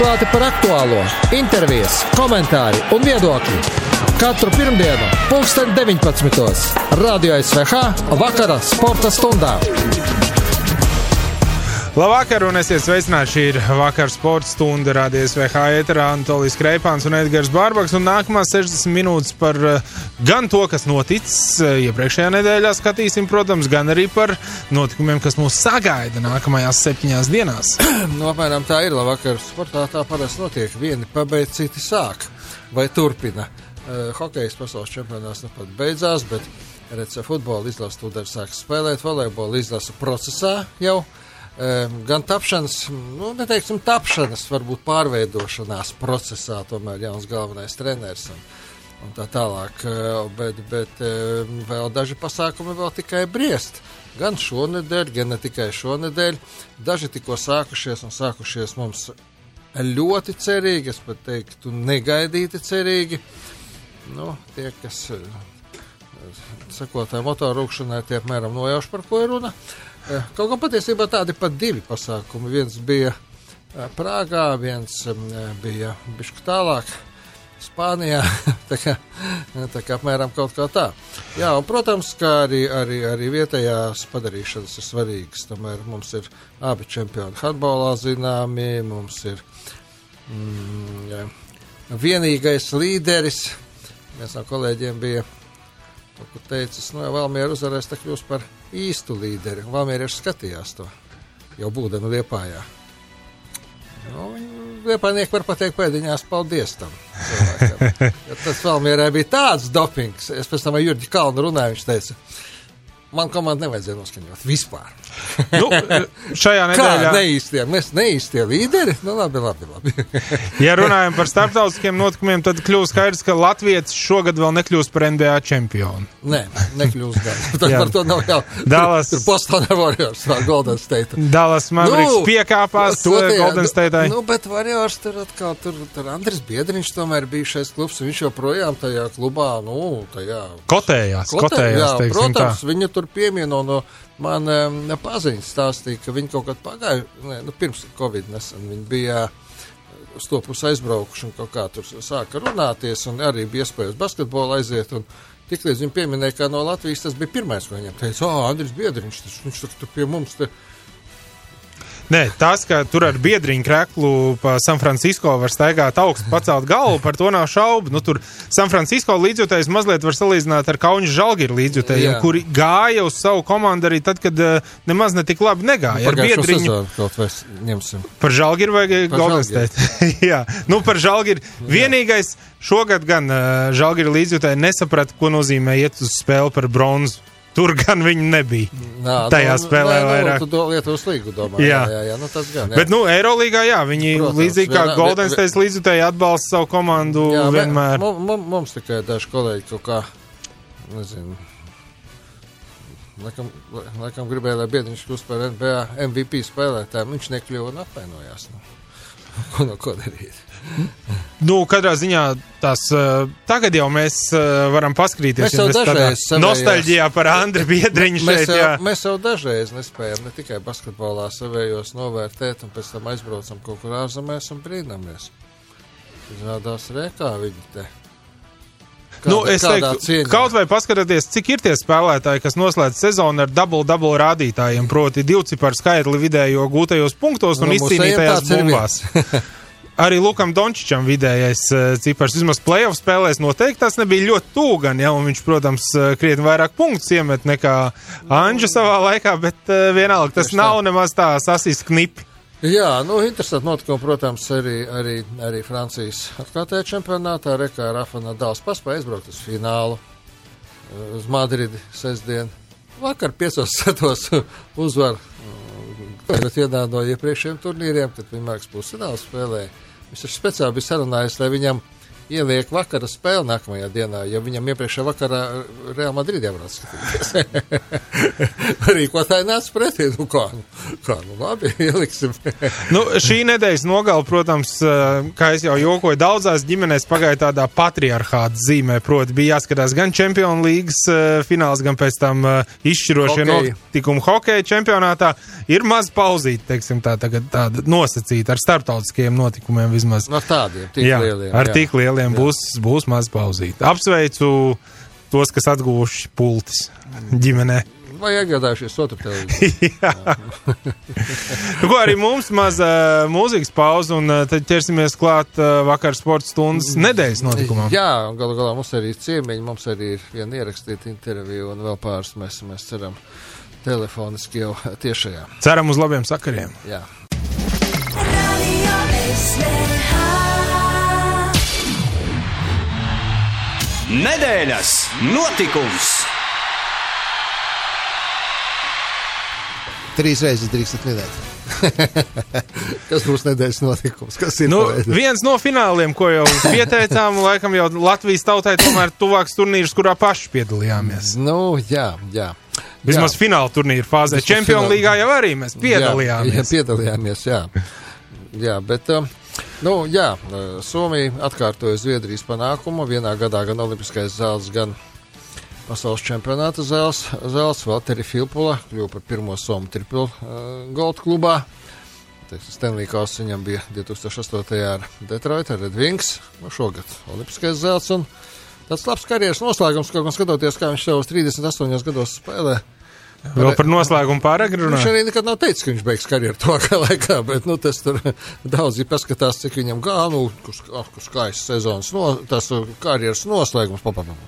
Atklāti par aktuālo, intervijas, komentāri un viedokļi. Katru pirmdienu, pulksten 19. Radio SVH vakara sporta stundā. Labvakar, un esiet sveicināti. Šī ir vakar sporta stunda. Rādījis VH ēterā Antolijas Kreipāns un Edgars Bārbaks. Un nākamās 60 minūtes par uh, gan to, kas noticis uh, iepriekšējā nedēļā, skatīsim, protams, gan arī par notikumiem, kas mūs sagaida nākamajās septiņās dienās. nu, apmēram tā ir. Labvakar, sportā tā parasti notiek. Vieni pabeidz, citi sāk vai turpina. Uh, Hokejas pasaules čempionāts nu pat beidzās, bet redz, futbola izlase tūdaļ sāk spēlēt, volejbola izlase procesā jau gan tapšanas, nu, neteiksim, tapšanas, varbūt pārveidošanās procesā, tomēr jauns galvenais treneris. Un, un tā tālāk, bet, bet vēl daži pasākumi vēl tikai briest. Gan šonadēļ, gan ne tikai šonadēļ. Daži tikko sākušies un sākušies mums ļoti cerīgi, es pat teiktu, negaidīti cerīgi. Nu, tie, kas sekotāji motorūkšanai, tie apmēram nojauš, par ko ir runa. Uh, kaut gan patiesībā tādi pat divi pasākumi. Viens bija eh, Prāgā, viens eh, bija bišku tālāk. Spānijā. tā, kā, tā kā apmēram kaut kā tā. Jā, un, protams, kā arī, arī, arī vietējās padarīšanas ir svarīgas. Tomēr mums ir abi čempioni handbolā zināmi, mums ir mm, jā, vienīgais līderis. Viens no kolēģiem bija teicis, nu, ja Valmiera uzvarēs, tad kļūs par īstu līderi. Valmierieši skatījās to jau būdami Liepājā. Nu, Liepājnieki var pateikt pēdiņās paldies tam. Ja tas Valmierē bija tāds dopings. Es pēc tam ar Jurģi Kalnu runāju, viņš teica, man komandu nevajadzēja noskaņot vispār. nu, šajā nedēļā neīstie, mēs neīstie līderi. Nu, labi, labi, labi. ja runājam par starptautiskiem notikumiem, tad kļūst skaidrs, ka Latvijas šogad vēl nekļūst par NBA čempionu. Nē, nekļūst gan. Par to nav jau. Dallas. Tur Bostonā Warriors vai Golden State. Dallas Mavericks nu, piekāpās to, tie, Golden State. Nu, bet Warriors tur atkal, tur, tur Andris Biedriņš tomēr bija šais klubs, viņš joprojām tajā klubā, nu, tajā. Kotējās, kotējās, kotējās jā, teiksim, protams, tā. viņa tur piemieno no man um, paziņas stāstīja, ka viņi kaut kad pagājuši, nu, pirms Covid nesen viņi bija uz to pusi aizbraukuši un kaut kā tur sāka runāties, un arī bija iespēja uz basketbolu aiziet. Tiklīdz viņi pieminēja, ka no Latvijas tas bija pirmais, ko viņam teica, ah, Andris Biedriņš, tas, viņš tur, tur pie mums. Te, Nē, tas, ka tur ar biedriņu kreklu pa San Francisco var staigāt augstu, pacelt galvu, par to nav šaubu. Nu, tur San Francisco līdzjutējs mazliet var salīdzināt ar Kauņu žalgiru līdzjutējiem, kuri gāja uz savu komandu arī tad, kad uh, nemaz ne tik labi negāja. Nu, par biedriņu ņemsim. Par žalgiru vai Golden State? Jā, nu par žalgiru. Vienīgais šogad gan uh, žalgiru līdzjutēji nesaprata, ko nozīmē iet uz spēli par bronzu. Tur gan viņi nebija. Nā, Tajā nu, spēlē nē, nu, vairāk. Tu Lietuvas līgu domā. Jā, jā, jā, nu tas gan. Jā. Bet, nu, Eirolīgā, jā, viņi Protams, līdzīgi kā Golden State līdzutēji atbalsta savu komandu jā, vienmēr. Mums, mums tikai daži kolēģi kaut kā, nezinu, laikam, laikam gribēja, lai biedriņš kļūst par NBA MVP spēlētājiem. Viņš nekļuva un apvainojās. Nu. ko no ko darīt? Nu, katrā ziņā tās uh, tagad jau mēs uh, varam paskatīties. Mēs jau dažreiz nostalģijā par Andriu Biedriņu mēs šeit. Jau, jā. mēs jau dažreiz nespējam ne tikai basketbolā savējos novērtēt un pēc tam aizbraucam kaut kur ārzemēs un brīnamies. Izrādās rēkā viņi te. Kāda, nu, es teiktu, cieņā? kaut vai paskatieties, cik ir tie spēlētāji, kas noslēdz sezonu ar dubult-dubult rādītājiem, proti, divu ciparu skaitli vidējo gūtajos punktos un nu, izcīnītajās bumbās. Arī Lukam Dončičam vidējais uh, cipars, vismaz playoff spēlēs, noteikti tas nebija ļoti tūgan, ja, un viņš, protams, uh, krietni vairāk punktus iemet nekā Anģa savā laikā, bet uh, vienalga tas Tieši nav tā. nemaz tā sasīs knipi. Jā, nu, interesanti notikumi, protams, arī, arī, arī Francijas atklātajā čempionātā. Rekā Rafa Nadals paspēja aizbraukt uz finālu uz Madridi sestdien. Vakar piecos setos uzvar, bet iedā no iepriekšējiem turnīriem, kad vienmēr pusfinālu spēlēja. Viņš ir speciāli bija sarunājis, lai viņam ieliek vakara spēli nākamajā dienā, jo viņam iepriekšējā vakarā Real Madrid jau varētu skatīties. Arī ko tā nāca pretī, nu kā, nu, kā, nu labi, ieliksim. nu, šī nedēļas nogala, protams, kā es jau jokoju, daudzās ģimenēs pagāja tādā patriarchāta zīmē, proti bija jāskatās gan Čempionu līgas fināls, gan pēc tam izšķirošie notikumi hokeja čempionātā. Ir maz pauzīt, teiksim tā, tagad tāda nosacīta ar starptautiskiem notikumiem vismaz. No tādiem, tik jā, lieliem. Ar jā. tik lieliem spēlēm būs, būs maz pauzīt. Apsveicu tos, kas atguvuši pultis ģimenē. Vai iegādājušies otru televizoru? nu, ko arī mums maza mūzikas pauze, un tad ķersimies klāt vakar sporta stundas nedēļas notikumam. Jā, galu galā mums arī ir ciemiņi, mums arī ir viena ierakstīta intervija, un vēl pāris mēs, mēs ceram telefoniski jau tiešajā. Ceram uz labiem sakariem. Jā. Nedēļas notikums! Trīs reizes drīkstat minēt. Kas būs nedēļas notikums? Kas ir nu, pareizi? viens no fināliem, ko jau pieteicām, laikam jau Latvijas tautai tomēr tuvāks turnīrs, kurā paši piedalījāmies. Nu, jā, jā. Vismaz fināla turnīra fāzē. Čempionu līgā jau arī mēs piedalījāmies. Jā, jā piedalījāmies, jā. jā bet, uh, Nu, jā, Somija atkārtoja Zviedrijas panākumu. Vienā gadā gan Olimpiskais zelts, gan pasaules čempionāta zelts. zelts Valtteri Filpula kļuva par pirmo Somu triplu uh, goldu klubā. Stanley Kauss viņam bija 2008. ar Detroit, ar Red Wings. Nu, šogad Olimpiskais zelts un tāds labs karjeras noslēgums, kaut gan skatoties, kā viņš savus 38 gados spēlē. Vēl par noslēgumu pārāk runā. Viņš arī nekad nav teicis, ka viņš beigs karjeru to kā laikā, bet, nu, tas tur daudzi paskatās, cik viņam gā, nu, kurš, skaists sezonas, no, tas karjeras noslēgums, papapam.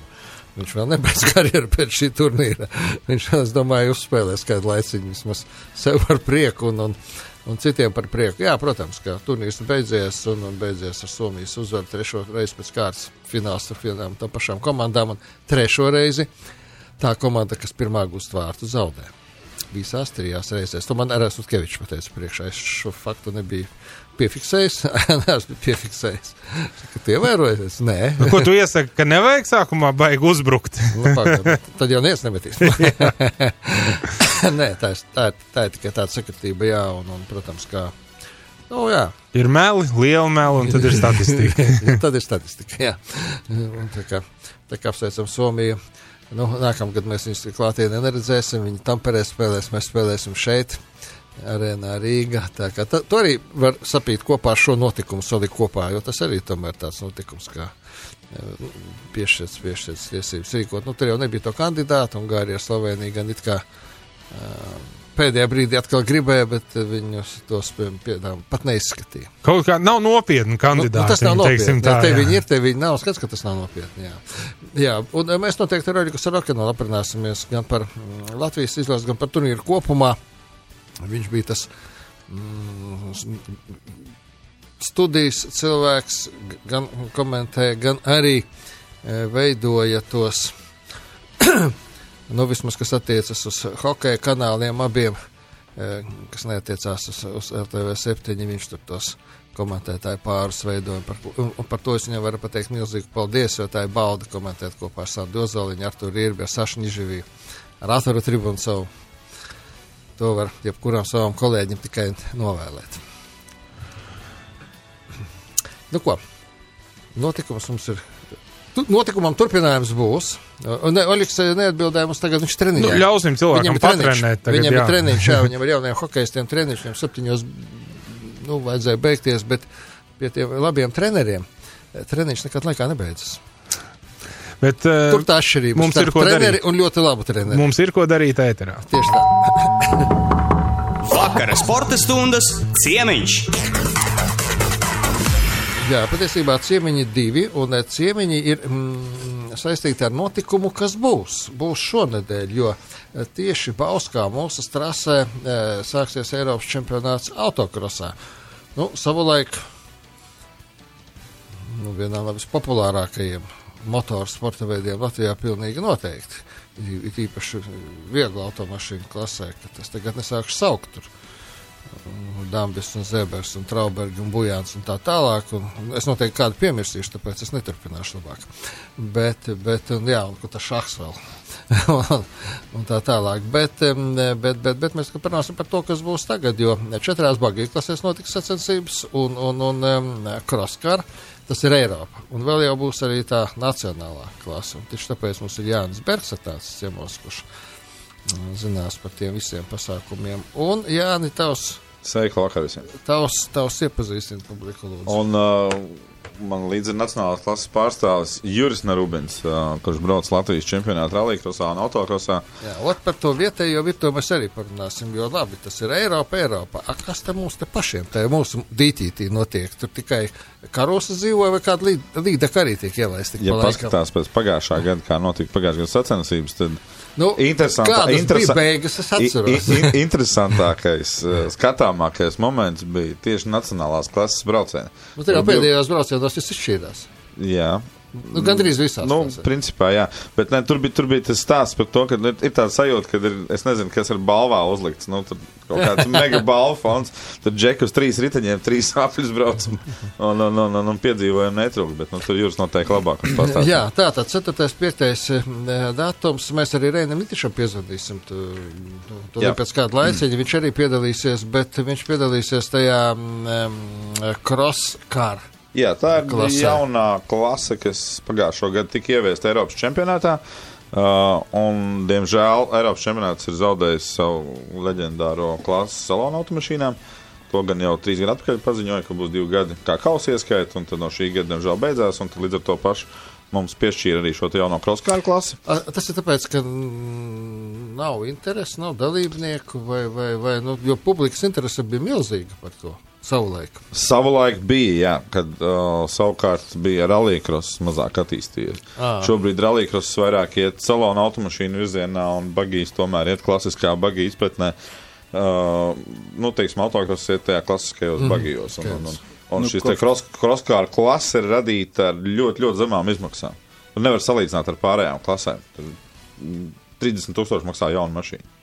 Viņš vēl nebeidz karjeru pēc šī turnīra. Viņš, es domāju, uzspēlēs kādu laiciņu vismaz sev par prieku un, un, un citiem par prieku. Jā, protams, ka turnīrs beidzies un, un beidzies ar Somijas uzvaru trešo reizi pēc kārtas fināls ar vienām tam pašām komandām un trešo reizi tā komanda, kas pirmā gūst vārtu, zaudē. Visās trijās reizēs. To man arī Sutkevičs pateica priekšā. Es šo faktu nebiju piefiksējis. Esmu piefiksējis. Ka tu ievērojies? Nē. Nu, ko tu iesaki, ka nevajag sākumā baigi uzbrukt? nu, pagaid, tad jau neviens nemetīs. Nē, tā ir, tā, ir, tā ir tikai tāda sakritība, jā, un, un protams, kā. Nu, jā. Ir meli, liela meli, un tad ir statistika. tad ir statistika, jā. Un tā kā, tā kā apsveicam Somiju Nu, nākamgad mēs viņus klātienē neredzēsim. Viņi tamperē spēlēs, mēs spēlēsim šeit. Arēnā Rīgā. Tā to arī var sapīt kopā ar šo notikumu, salikt kopā, jo tas arī tomēr tāds notikums, kā piešķirts, piešķirts tiesības rīkot. Nu, tur jau nebija to kandidātu, un Gārija Slovenija gan it kā uh, pēdējā brīdī atkal gribēja, bet viņus tos piedām pat neizskatīja. Kaut kā nav nopietni kandidāti. Nu, nu, tas nav nopietni. Tā, te jā. viņi ir, te viņi nav. Skats, ka tas nav nopietni. Jā, jā un mēs noteikti ar Oļiku Sarokinu aprunāsimies gan par mm, Latvijas izlases, gan par turnīru kopumā. Viņš bija tas mm, studijas cilvēks, gan komentēja, gan arī veidoja tos nu, vismaz kas attiecas uz hokeja kanāliem abiem, e, kas neatiecās uz, uz LTV 7, viņš tur tos komentētāju pāris veidojumu. Par, un, un par to es viņam varu pateikt milzīgu paldies, jo tā ir bauda komentēt kopā ar Sandu Ozoliņu, Arturu Irbi, ar Sašu Niživiju, ar Atvaru Tribunu savu. To var jebkuram savam kolēģim tikai novēlēt. Nu ko, notikums mums ir Notikumam turpinājums būs. Un Oļegs neatbildēja mums tagad, viņš trenē. Nu, ļausim cilvēkam patrenēt. Tagad, viņam jā. ir treniņš, jā, viņam ir jauniem hokejistiem treniņš, viņam septiņos, nu, vajadzēja beigties, bet pie tiem labiem treneriem treniņš nekad laikā nebeidzas. Bet, uh, Tur tā atšķirība. Mums ir ko darīt. Un ļoti labu treneri. Mums ir ko darīt ēterā. Tieši tā. Vakara sporta stundas ciemiņš. Jā, patiesībā ciemiņi divi, un eh, ciemiņi ir mm, saistīti ar notikumu, kas būs. Būs šonadēļ, jo eh, tieši Bauskā mūsu trasē e, sāksies Eiropas čempionāts autokrosā. Nu, savulaik nu, vienā no vispopulārākajiem motorsporta veidiem Latvijā pilnīgi noteikti. Ir īpaši viegla automašīna klasē, ka tas tagad nesākšu saukt tur Un Traubergi un Bujāns un tā tālāk. Un es noteikti kādu piemirsīšu, tāpēc es neturpināšu labāk. Bet, bet un, jā, un tas šahs vēl. un tā tālāk. Bet, bet, bet, bet mēs parunāsim par to, kas būs tagad, jo četrās bagīju klasēs notiks sacensības un, un, un um, kroskar. Tas ir Eiropa. Un vēl jau būs arī tā nacionālā klase. Un tieši tāpēc mums ir Jānis Bergs, tāds ciemos, kurš zinās par tiem visiem pasākumiem. Un Jāni, tavs Sveiki, vakar visiem. Tavs, tavs iepazīstina publiku lūdzu. Un uh, man līdzi ir nacionālās klases pārstāvis Juris Narubins, uh, kurš brauc Latvijas čempionāta rallykrosā un autokrosā. Jā, ot par to vietējo virtuvi mēs arī parunāsim, jo labi, tas ir Eiropa, Eiropa. A, kas te mums te pašiem, te mūsu dītītī notiek? Tur tikai karosa dzīvoja vai kāda līda arī tiek ielaisti? Ja paskatās pēc pagājušā gada, kā notika pagājušā gada sacensības, tad Nu, Interesantā, interesa beigas, beigas, in, interesantākais, eh, skatāmākais moments bija tieši nacionālās klases braucieni. Nu, jau pēdējās braucienos tas izšķīrās. Jā, Nu, Gan arī visās. Nu, tās. principā, jā. Bet ne, tur, bija, tur bija tas stāsts par to, ka nu, ir tāds sajūta, ka ir, es nezinu, kas ir balvā uzlikts. Nu, tur kaut kāds mega balvu fonds. Tur džekus trīs riteņiem, trīs apļus brauc un, un, un, un, un piedzīvojam netrūk. Bet nu, tur jūras noteikti labāk. Jā, tā tad 4. 5. datums. Mēs arī Reinam Mitišam piezvanīsim. Tu, tu, tu pēc kāda laiciņa viņš arī piedalīsies, bet viņš piedalīsies tajā um, cross car Jā, tā ir klasē. jaunā klase, kas pagājušo gadu tika ieviesta Eiropas čempionātā. Uh, un, diemžēl Eiropas čempionāts ir zaudējis savu leģendāro klases salonu automašīnām. To gan jau trīs gadu atpakaļ paziņoja, ka būs divi gadi kā kausa ieskaita, un tad no šī gada, diemžēl, beidzās. Līdz ar to pašu mums piešķīra arī šo jauno kroskāru klasi. A, tas ir tāpēc, ka nav interesi, nav dalībnieku, vai, vai, vai nu, jo publikas interese bija milzīga par to. Savulaik. Savulaik bija, jā, kad uh, savukārt bija rallija-kross mazāk attīstījies. À. Šobrīd rallija-kross vairāk iet salona automašīnu virzienā un bagijas tomēr iet klasiskā bagija izpratnē. Uh, nu, teiksim, autokross iet tajā klasiskajos mm. bagijos. Un, un, un, un nu, šis te crosskāra klase ir radīta ar ļoti, ļoti zemām izmaksām. Tu nevar salīdzināt ar pārējām klasēm. 30 tūkstoši maksā jauna mašīna.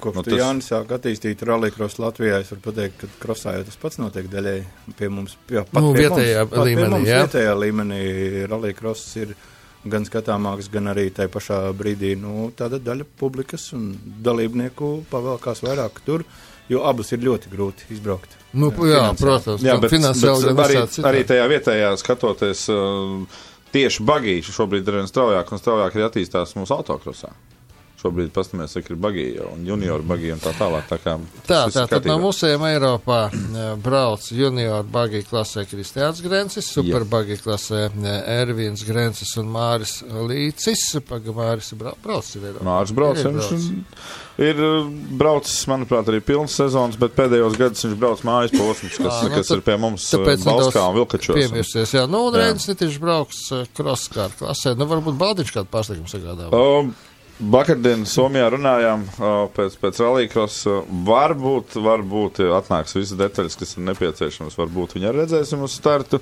Kopš nu, tas... Jānis sāk attīstīt rallycross Latvijā, es varu pateikt, ka krosā jau tas pats notiek daļēji pie mums. Jā, pat nu, pie vietējā mums, līmenī, pie mums jā. vietējā līmenī rallycross ir gan skatāmāks, gan arī tajā pašā brīdī, nu, tāda daļa publikas un dalībnieku pavēlkās vairāk tur, jo abas ir ļoti grūti izbraukt. Nu, jā, jā protams, jā, bet, bet arī, arī tajā vietējā skatoties, uh, tieši bagīši šobrīd ir vien straujāk un straujāk arī attīstās mūsu autokrosā šobrīd cik ir bagīja un junioru bagīja un tā tālāk. Tā, kā, tā, tā tad no musējiem Eiropā e, brauc junioru bagīja klasē Kristiāns Grencis, superbagīja klasē e, Ervīns Grencis un Māris Līcis. Paga Māris brauc, brauc ir Eiropā. Māris brauc, ir, viņš ir e, braucis, manuprāt, arī pilnas sezonas, bet pēdējos gadus viņš brauc mājas posms, kas, nu, kas ir pie mums Balskā un Vilkačos. Piemirsies, jā. Nu, un Reinis netieši brauks kroskār klasē. Nu, varbūt Baldiņš kādu pārsteigumu sagādā. Um, Vakardien Somijā runājām pēc, pēc rallija varbūt, varbūt atnāks visas detaļas, kas ir nepieciešamas. Varbūt viņu redzēsim uz startu.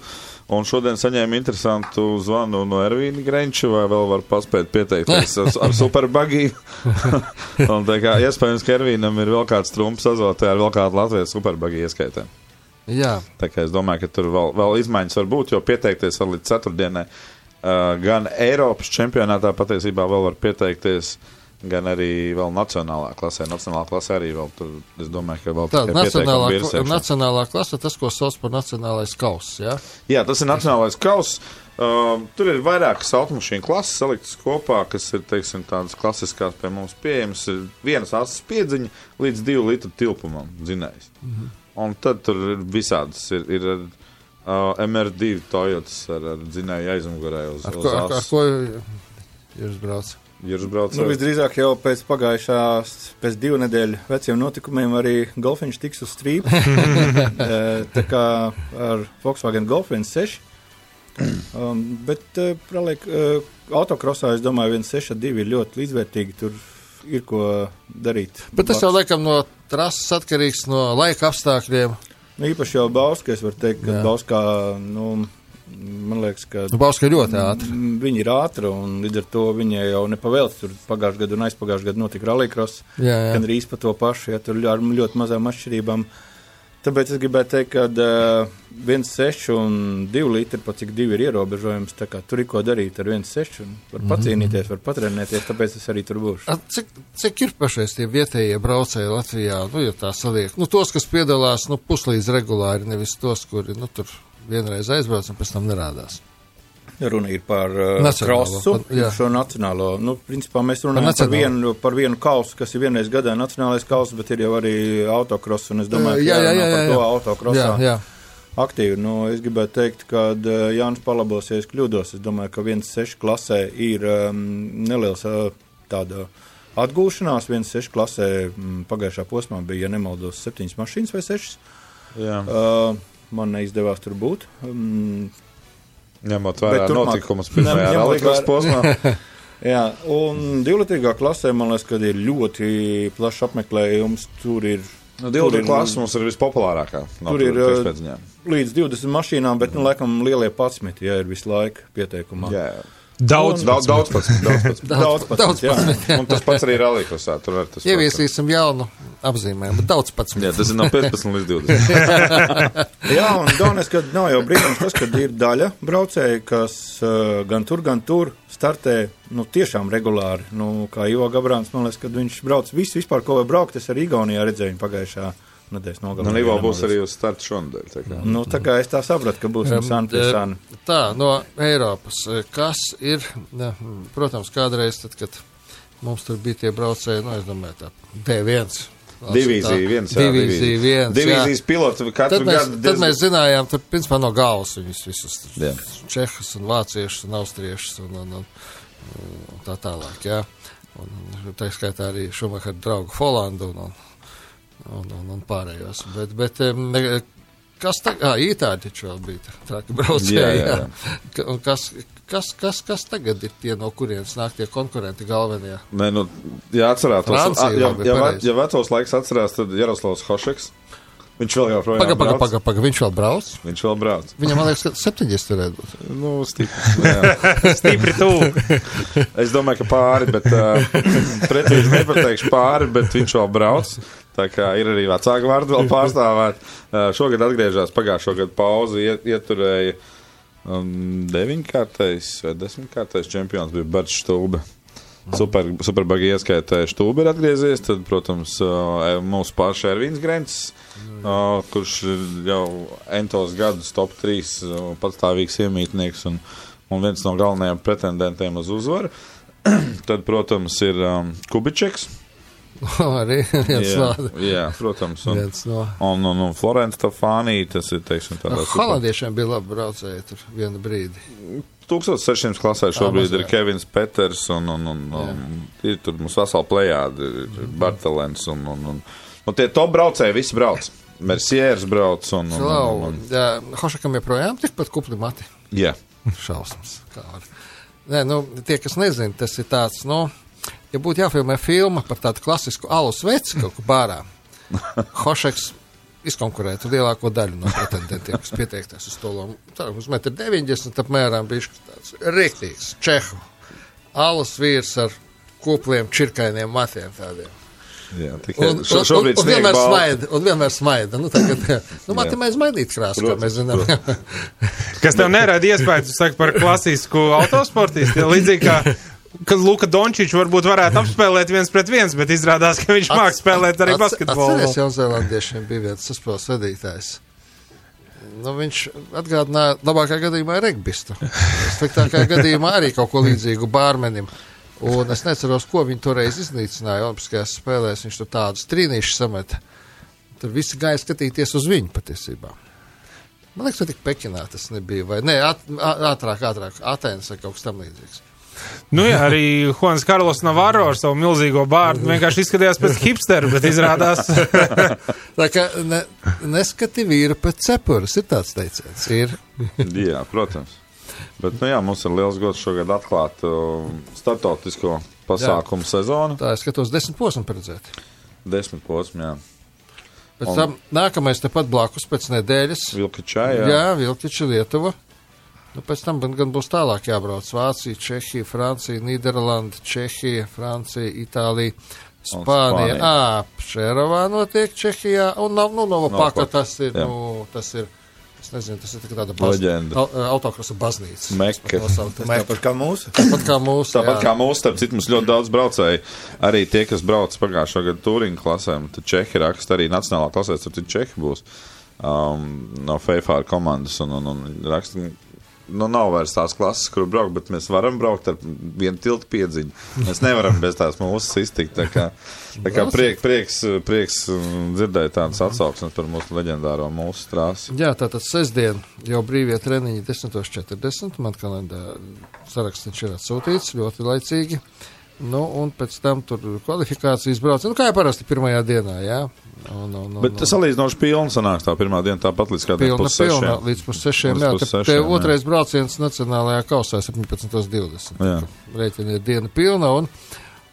Un šodien saņēmu interesantu zvanu no Ervīna Grenča, vai vēl var paspēt pieteikties ar, superbagiju. un tā kā iespējams, ka Ervīnam ir vēl kāds trumps azotē ar vēl kādu Latvijas superbagiju ieskaitē. Jā. Tā kā es domāju, ka tur vēl, vēl izmaiņas var būt, jo pieteikties var līdz ceturtdienai. Uh, gan Eiropas čempionātā patiesībā vēl var pieteikties, gan arī vēl nacionālā klasē. Nacionālā klasē arī vēl tur, es domāju, ka vēl tāda nacionālā, kla nacionālā klase, tas, ko sauc par nacionālais kauss, jā? Jā, tas ir nacionālais kauss. Uh, tur ir vairākas automašīnu klases saliktas kopā, kas ir, teiksim, tādas klasiskās pie mums pieejamas. Ir vienas asas piedziņa līdz divu litru tilpumam dzinējs. Mm -hmm. Un tad tur ir visādas, ir, ir Uh, MR2 Toyotas ar, ar dzinēju aizmugurē uz, ar, uz ko, ar, ar ko jūs braucat? Nu, visdrīzāk jau pēc pagājušās, pēc divu nedēļu veciem notikumiem arī golfiņš tiks uz strīpu. tā kā ar Volkswagen Golf 1.6. Um, bet, uh, praliek, uh, autokrosā, es domāju, 1.6.2 ir ļoti līdzvērtīgi. Tur ir ko darīt. Bet tas jau laikam no trases atkarīgs no laika apstākļiem. Nu, īpaši jau Bauskā, es varu teikt, ka. Bauskā nu, Man liekas, ka. Nu, Bauska ļoti ātri. Viņi ir ātri, un līdz ar to viņai jau nepavēlts. Tur pagājušajā gadā un aizpagājušajā gadā notika rallycross. Gan arī pa to pašu, ja tur ar ļoti mazām atšķirībām. Tāpēc es gribētu teikt, ka uh, 1,6 un 2 litri, pat cik divi ir ierobežojums, tā kā tur ir ko darīt ar 1,6 un var mhm. pacīnīties, var patrenēties, tāpēc es arī tur būšu. A, cik, cik ir pašais tie vietējie braucēji Latvijā, nu, ja tā saliek, nu, tos, kas piedalās, nu, puslīdz regulāri, nevis tos, kuri, nu, tur vienreiz aizbrauc un pēc tam nerādās. Runa ir par uh, krosu, šo nacionālo. Nu, principā mēs runājam par, par, vienu, par vienu kausu, kas ir vienreiz gadā nacionālais kauss, bet ir jau arī autokross, un es domāju, jā, ka jā, jā, jā, par to autokrosā. Jā, jā. Aktīvi. Nu, es gribētu teikt, ka uh, Jānis palabos, ja es kļūdos. Es domāju, ka 1.6 klasē ir um, neliels uh, tāda atgūšanās. 1.6 klasē um, pagājušā posmā bija, ja nemaldos, septiņas mašīnas vai sešas. Jā. Uh, man neizdevās tur būt. Um, Ņemot vērā notikumus pirmajā rallycross posmā. Jā, un divlitrīgā klasē, man liekas, ka ir ļoti plašs apmeklējums. Tur ir. Nu, Divlitrīgā klase mums ir vispopulārākā. No tur ir līdz 20 mašīnām, bet, nu, laikam, lielie 11, ja ir visu laiku pieteikumā. Jā, jā. Daudz, daudz, daudz pats. Daudz pats. daudz pats, daudz jā. jā. Un tas pats arī ralīkosā. Tur var tas. Ieviesīsim jaunu apzīmējumu, daudz pats. Jā, tas ir no 15 līdz 20. jā, un galvenais, ka nav jau brīnums tas, ka ir daļa braucēji, kas uh, gan tur, gan tur startē, nu, tiešām regulāri. Nu, kā Ivo Gabrāns, man liekas, kad viņš brauc visu vispār, ko var braukt, es arī Igaunijā redzēju pagājušajā nedēļas nogalē. Nu, Nīvo būs arī uz starta šonadēļ. Tā kā. Nu, tā kā es tā sapratu, ka būs um, Santa pie Santa. Tā, no Eiropas, kas ir, ne, protams, kādreiz, tad, kad mums tur bija tie braucēji, nu, es domāju, tā D1. Divīzija viens, jā, divīzija viens. Divīzijas pilots katru tad mēs, gadu. Diez... Tad mēs zinājām, tur, principā, no galvas viņus visus. Jā. Čehus un vāciešus un austriešus un, un, un, un tā tālāk, jā. Un, tā skaitā arī Šumacher draugu Folandu un, un un, un, un pārējos. Bet, bet kas tagad, ah, ītādi vēl bija traki braucēji, jā, jā, jā. Kas, kas, kas, kas tagad ir tie, no kurienes nāk tie konkurenti galvenie? Nē, nu, jā, atcerētos. Francija, ja, ja, ja, ja vecos laiks atcerās, tad Jaroslavs Hošeks. Viņš vēl joprojām paga, paga, paga, paga, viņš vēl brauc. Viņš vēl brauc. Viņam, man liekas, ka 70 varētu būt. Nu, stipri. stipri tuvu. es domāju, ka pāri, bet uh, precīzi nepateikšu pāri, bet viņš vēl brauc. Tā kā ir arī vecāka vārda vēl pārstāvēt. Šogad atgriežas pagājušo gadu pauzi, iet, ieturēja um, deviņkārtais vai desmitkārtais čempions bija Berts Štūbe. Super, superbagi ieskaitējuši Tūbi ir atgriezies, tad, protams, uh, mūsu paša Ervīns Grants, kurš ir jau entos gadus top 3 uh, patstāvīgs iemītnieks un, un viens no galvenajiem pretendentiem uz uzvaru. tad, protams, ir Kubičeks arī viens jā, no. Jā, protams. Un, no. un, un, un Florence Tafānī, tas ir, teiksim, tādā. No, Holandiešiem bija labi braucēji tur vienu brīdi. 1600 klasē šobrīd ir Kevins Peters un, un, un, un ir tur mums vesela plējāda, ir mm. Bartelens un, un, un, un tie top braucēji visi brauc. Merciers brauc un. un, un, un, un. Hošakam joprojām tikpat kupli mati. Jā. Šausmas. Kā var. Nē, nu, tie, kas nezina, tas ir tāds, nu, ja būtu jāfilmē filma par tādu klasisku alus veci kaut kur bārā, Hošeks izkonkurētu lielāko daļu no pretendentiem, kas pieteikties uz to lomu. Tā uz 1,90 m apmēram bija tāds rīktīgs čehu. Alus vīrs ar kopliem, čirkainiem matiem tādiem. Jā, tikai un, šo, šobrīd un, un, vienmēr smaida, un vienmēr smaida. Nu, tagad, nu, mati mēs maidīt krāsu, kā mēs zinām. Kas tev nerada iespēju, tu saki par klasisku autosportistu, līdzīgi kā ka Luka Dončičs varbūt varētu apspēlēt viens pret viens, bet izrādās, ka viņš māks spēlēt arī basketbolu. Atceries, Jaunzēlandiešiem bija viens saspēles vadītājs. Nu, viņš atgādināja labākā gadījumā regbistu. Sliktākā gadījumā arī kaut ko līdzīgu bārmenim. Un es neceros, ko viņi toreiz iznīcināja Olimpiskajās spēlēs. Viņš tur tādus trīnīšus sameta. Tur visi gāja skatīties uz viņu patiesībā. Man liekas, ka tik Pekinā tas nebija. Vai ne, ātrāk, ātrāk, Atēnas vai kaut kas tam līdzīgs. Nu jā, arī Juans Karlos Navarro ar savu milzīgo bārdu vienkārši izskatījās pēc hipsteru, bet izrādās. Tā kā ne, neskati vīru pēc cepures, ir tāds teiciens. Ir. jā, protams. Bet, nu jā, mums ir liels gods šogad atklāt uh, startautisko pasākumu jā. sezonu. Tā, es skatos desmit posmu paredzēti. Desmit posmu, jā. Pēc Un... tam nākamais tepat blakus pēc nedēļas. Vilkičā, jā. Jā, Vilkiča Lietuva. Nu, pēc tam gan būs tālāk jābrauc Vācija, Čehija, Francija, Nīderlanda, Čehija, Francija, Itālija. Spānija, ā, Šerovā notiek Čehijā, un nav, nu, Novopaka no, tas ir, jā. nu, tas ir Es nezinu, tas ir tāda leģenda. Autokrasa baznīca. Meka. Tāpat kā mūsu. Tāpat kā mūsu. Tāpat kā mūsu, starp citu, mums ļoti daudz braucēji. Arī tie, kas brauc pagājušā gada Turinga klasēm, tad Čehi raksta arī nacionālā klasē, tad Čehi būs um, no Feifāra komandas un, un, un raksta nu, nav vairs tās klases, kur braukt, bet mēs varam braukt ar vienu tiltu piedziņu. Mēs nevaram bez tās mūsu iztikt. Tā kā, tā kā priek, prieks, prieks dzirdēt tādas atsauksmes par mūsu leģendāro mūsu strāsi. Jā, tātad sestdien jau brīvie treniņi 10.40. Man kalendārā saraksts ir atsūtīts ļoti laicīgi. Nu, un pēc tam tur kvalifikācijas brauc. Nu, kā jau parasti pirmajā dienā, jā. Un, un, un, Bet tas salīdzinoši pilns sanāks tā pirmā diena, tāpat līdz kādiem pilna, pilna, līdz pussešiem. Jā, te, te otrais jā. brauciens nacionālajā kausā 17.20. Rēķina ir diena pilna un,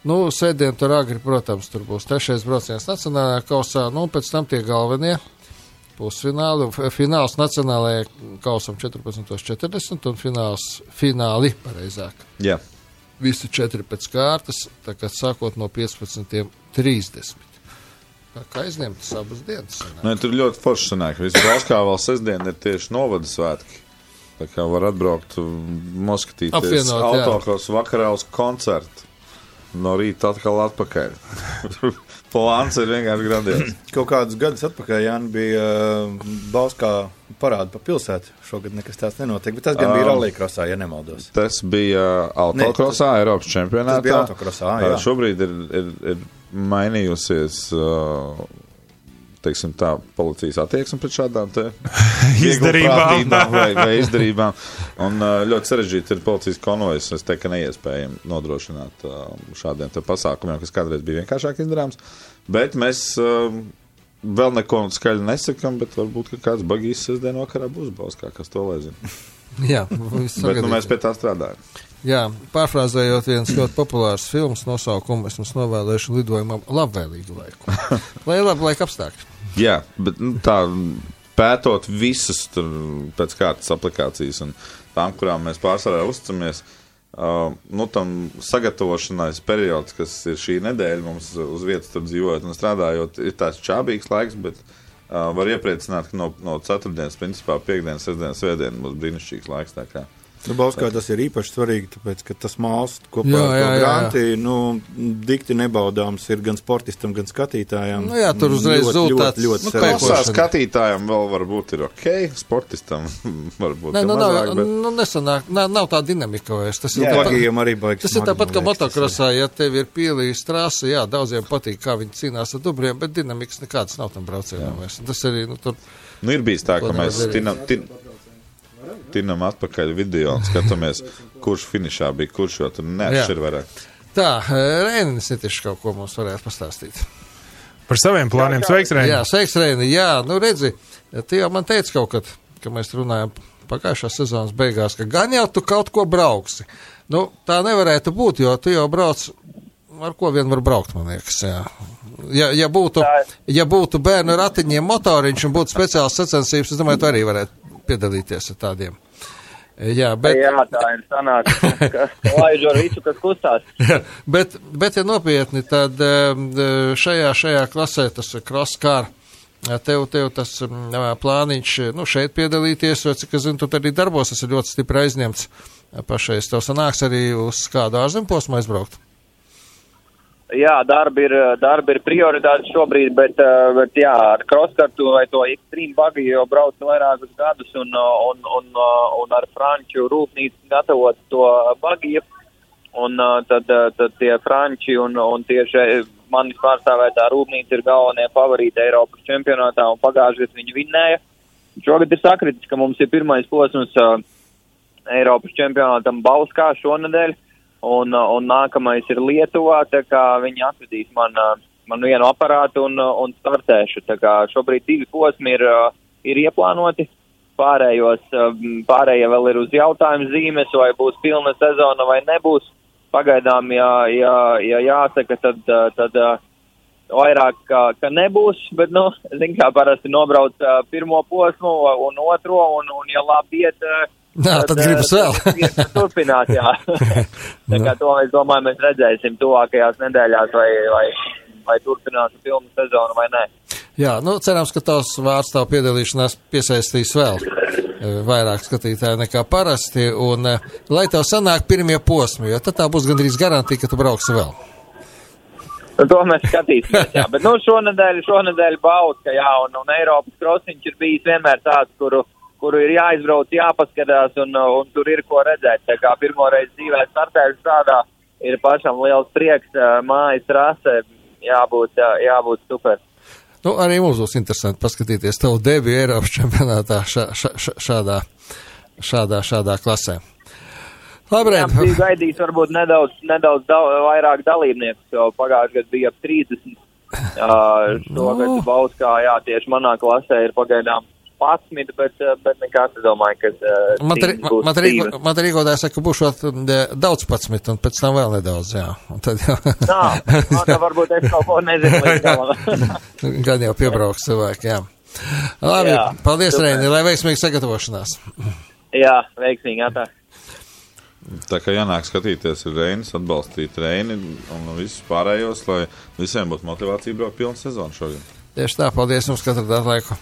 nu, sēdien tur agri, protams, tur būs trešais brauciens nacionālajā kausā, nu, un pēc tam tie galvenie pusfināli, fināls nacionālajā kausam 14.40 un fināls, fināli, pareizāk. Jā. Visi četri pēc kārtas, tā kā sākot no 15.30. Kā aizņemtas abas dienas? Nē, nu, tur ļoti forši sanāk. Visbāzkā vēl sestdien ir tieši novada svētki. Tā kā var atbraukt, noskatīties autokros vakarā uz koncertu. No rīta atkal atpakaļ. Plāns ir vienkārši grandios. Kaut kādus gadus atpakaļ Jānis bija uh, Bauskā parāda pa pilsētu. Šogad nekas tāds nenotiek, bet tas gan um, bija rallija ja nemaldos. Tas bija autokrosā, Eiropas čempionātā. Tas bija autokrosā, jā. Uh, šobrīd ir, ir, ir mainījusies. Uh, teiksim, tā, policijas attieksme pret šādām izdarībām. vai, vai izdarībām. Un ļoti sarežģīti ir policijas konvojas. Es teiktu, ka neiespējami nodrošināt šādiem pasākumiem, kas kādreiz bija vienkāršāk izdarāms. Bet mēs vēl neko skaļi nesakām, bet varbūt kāds bagīs sestdien vakarā būs balss, kā kas to lai zina. Jā, bet nu, mēs pie tā strādājam. Jā, pārfrāzējot viens ļoti populārs filmas nosaukumu, es jums novēlēšu lidojumam labvēlīgu laiku. Lai labi laika apstākļi. Jā, bet nu, tā pētot visas tur pēc kārtas aplikācijas un tām, kurām mēs pārsvarā uzticamies, uh, nu, tam sagatavošanās periods, kas ir šī nedēļa mums uz vietas dzīvojot un strādājot, ir tāds čābīgs laiks, bet uh, var iepriecināt, ka no, no ceturtdienas, principā piekdienas, sestdienas, svētdienas būs brīnišķīgs laiks. Tā kā Nu, Bauskā tas ir īpaši svarīgi, tāpēc, ka tas māls kopā jā, jā, ar granti, nu, dikti nebaudāms ir gan sportistam, gan skatītājam. Nu, jā, tur uzreiz ļoti, ļoti, tāds, ļoti, ļoti nu, klasā skatītājam vēl varbūt ir ok, sportistam varbūt Nē, nu, mazāk, nav, bet... nu, nesanāk, nav, nav tā dinamika vairs. Tas jā, ir tāpat, arī baigs. Tas ir tāpat, kā motokrosā, ja tev ir pielīs trasa, jā, daudziem patīk, kā viņi cīnās ar dubriem, bet dinamikas nekādas nav tam braucienam vairs. Tas arī, nu, tur. Nu, ir bijis tā, ka mēs tinam, tin, tinam atpakaļ video un skatāmies, kurš finišā bija, kurš jau tur neatšķir vairāk. Tā, Rēnis Nitišs kaut ko mums varētu pastāstīt. Par saviem plāniem. Sveiks, Rēni! Jā, sveiks, Rēni! Jā, nu redzi, tu jau man teici kaut kad, ka mēs runājam pagājušā sezonas beigās, ka gan jau tu kaut ko brauksi. Nu, tā nevarētu būt, jo tu jau brauc, ar ko vien var braukt, man liekas, jā. Ja, ja, būtu, ja būtu bērnu ratiņiem motoriņš un būtu speciāls sacensības, es domāju, tu arī varētu piedalīties ar tādiem. Jā, bet... Jā, tā ir sanāca, ka laiž ar visu, kas kustās. bet, bet, ja nopietni, tad šajā, šajā klasē tas kroskār, tev, tev tas plāniņš, nu, šeit piedalīties, jo, cik es zinu, tu arī darbos, tas ir ļoti stipri aizņemts pašais. Tev sanāks arī uz kādu ārzemposmu aizbraukt? Jā, darbi ir, darbi ir prioritāte šobrīd, bet, eh, bet jā, ar crosskartu vai to ekstrīmu bagi jau brauc vairākus gadus un, un, un, un ar franču rūpnīcu gatavot to bagiju. Un tad, tad tie franči un, un tieši manis pārstāvētā rūpnīca ir galvenie favorīti Eiropas čempionātā un pagājušajā viņi vinnēja. Šogad ir sakritis, ka mums ir pirmais posms Eiropas čempionātam Bauskā šonadēļ un, uh, un nākamais ir Lietuvā, tā kā viņi atvedīs man, uh, man vienu aparātu un, uh, un startēšu. Tā kā šobrīd divi posmi ir, ir ieplānoti, pārējos, pārējie vēl ir uz jautājumu zīmes, vai būs pilna sezona vai nebūs. Pagaidām, ja, ja, ja jāsaka, tad, tad vairāk, ka, ka nebūs, bet, nu, zin kā parasti nobrauc pirmo posmu un otro, un, un ja labi iet, Jā, tad, tad gribas vēl. turpināt, jā. Tā kā to es domāju, mēs redzēsim tuvākajās nedēļās, vai, vai, vai turpināsim pilnu sezonu vai nē. Jā, nu cerams, ka tavs vārds tavu piedalīšanās piesaistīs vēl e, vairāk skatītāju nekā parasti, un e, lai tev sanāk pirmie posmi, jo tad tā būs gandrīz garantija, ka tu brauksi vēl. Nu, to mēs skatīsimies, jā. Bet, nu, šonadēļ, šonadēļ baudu, ka jā, un, un Eiropas krosiņš ir bijis vienmēr tāds, kuru, kuru ir jāizbrauc, jāpaskatās, un, un tur ir ko redzēt. Tā kā pirmoreiz dzīvē startēs tādā, ir pašam liels prieks, mājas rase, jābūt, jā, jābūt super. Nu, arī mums būs interesanti paskatīties tavu debiju Eiropas čempionātā šā, šā, šādā, šādā, šādā klasē. Labi, Jā, bija gaidījis varbūt nedaudz, nedaudz da vairāk dalībnieku, jo pagājušajā gadā bija ap 30. Uh, šogad no. Bauskā, jā, tieši manā klasē ir pagaidām 11, bet, bet nekās nedomāju, ka. Uh, man rīkotāji saka, ka būšot daudz 11 un pēc tam vēl nedaudz, jā. Un tad jau. Nā, nā, tā varbūt es kaut ko nezinu. Gan jau piebrauks cilvēki, jā. Labi, jā, paldies, Reini, lai veiksmīgi sagatavošanās. Jā, veiksmīgi, atā. Tā kā jānāk skatīties ar Reinas, atbalstīt Reini un visus pārējos, lai visiem būtu motivācija braukt pilnu sezonu šogad. Tieši tā, paldies jums katru dienu laiku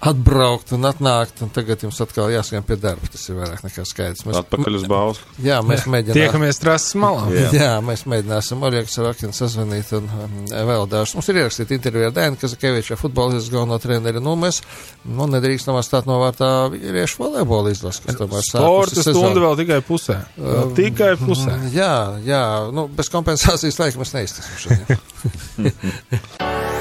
atbraukt un atnākt, un tagad jums atkal jāskan pie darba. Tas ir vairāk nekā skaidrs. Mēs, Atpakaļ uz Bausku. Jā, mēs mēģinām. Tiekamies trases malā. Jā. jā, mēs mēģināsim Oļegs ar Akinu sazvanīt un um, vēl dažus. Mums ir ierakstīta intervija ar Dēnu Kazakeviča, futbolistas galveno treneri. Nu, mēs, nu, nedrīkstam atstāt no vārtā vīriešu volejbola izlases, kas tomēr sākas. Sporta stunda vēl tikai pusē. Um, tikai pusē. Jā, jā, nu, bez kompensācijas laika mēs neiztiksim šodien.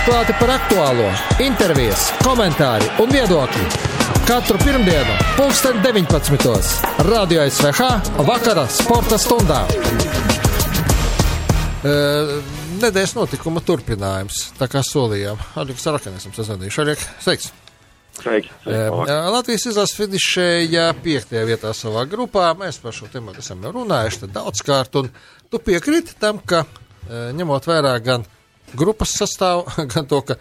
Atklāti par aktuālo, intervijas, komentāri un viedokļi. Katru pirmdienu, pulksten 19. Radio SVH vakara sporta stundā. E, nedēļas notikuma turpinājums, tā kā solījām. Aļiks Sarakanis esam sazvanījuši. Aļik, sveiks! Sveiki. E, Latvijas izlases finišēja piektajā vietā savā grupā. Mēs par šo tēmu esam jau runājuši daudzkārt, un tu piekriti tam, ka ņemot vērā gan grupas sastāvu, gan to, ka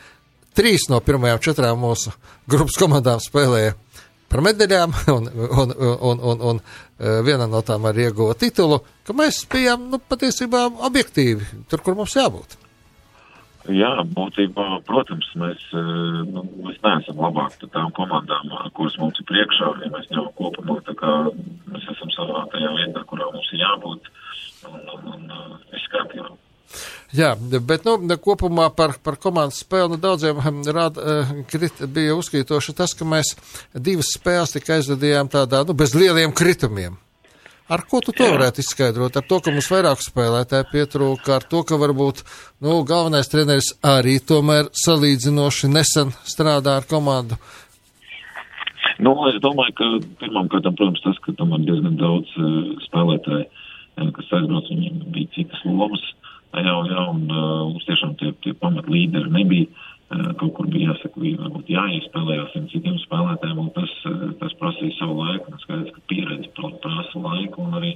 trīs no pirmajām četrām mūsu grupas komandām spēlēja par medaļām, un, un, un, un, un viena no tām arī ieguva titulu, ka mēs bijām nu, patiesībā objektīvi tur, kur mums jābūt. Jā, būtībā, protams, mēs, nu, mēs neesam labāki par tām komandām, kuras mums ir priekšā, ja mēs ņemam kopumā, kā mēs esam savā tajā vietā, kurā mums ir jābūt, un, un, un viss kārtībā. Jā, bet nu, kopumā par, par komandas spēli nu, daudziem rāda, eh, krit, bija uzkrītoši tas, ka mēs divas spēles tikai aizvadījām tādā, nu, bez lieliem kritumiem. Ar ko tu to Jā. varētu izskaidrot? Ar to, ka mums vairāk spēlētāji pietrūka, ar to, ka varbūt nu, galvenais treneris arī tomēr salīdzinoši nesen strādā ar komandu. Nu, es domāju, ka pirmām kārtām, protams, tas, ka tam ir diezgan daudz uh, spēlētāju, uh, kas aizbrauc, viņiem bija citas lomas. Uh, Jā, jā, un mums tiešām tie, tie pamat līderi nebija. Kaut kur bija jāsaka, varbūt jāiespēlējās ar citiem spēlētājiem, un tas, tas prasīja savu laiku. Skaidrs, ka pieredze prasa laiku, un arī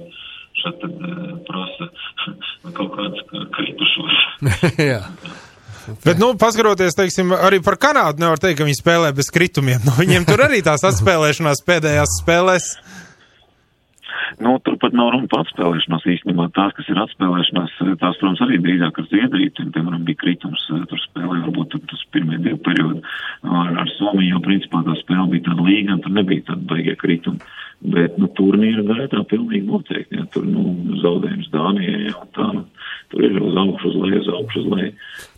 šeit tad prasa kaut kādus kritušos. jā. Bet, nu, paskaroties, teiksim, arī par Kanādu nevar teikt, ka viņi spēlē bez kritumiem. Nu, viņiem tur arī tās atspēlēšanās pēdējās spēlēs Nu, turpat nav runa par atspēlēšanos īstenībā. Tās, kas ir atspēlēšanās, tās, protams, arī drīzāk ar Zviedriju, un, piemēram, bija kritums, eh, tur spēlēja varbūt tas pirmie divi periodi. Ar, ar Somiju jau, principā, tā spēle bija tāda līga, un tur nebija tāda baigie kritumi. Bet, nu, turnīra gaitā pilnīgi noteikti, ja tur, nu, zaudējums Dānijai, ja, un tā, nu, tur ir uz augšu, uz leju, uz augšu, uz leju.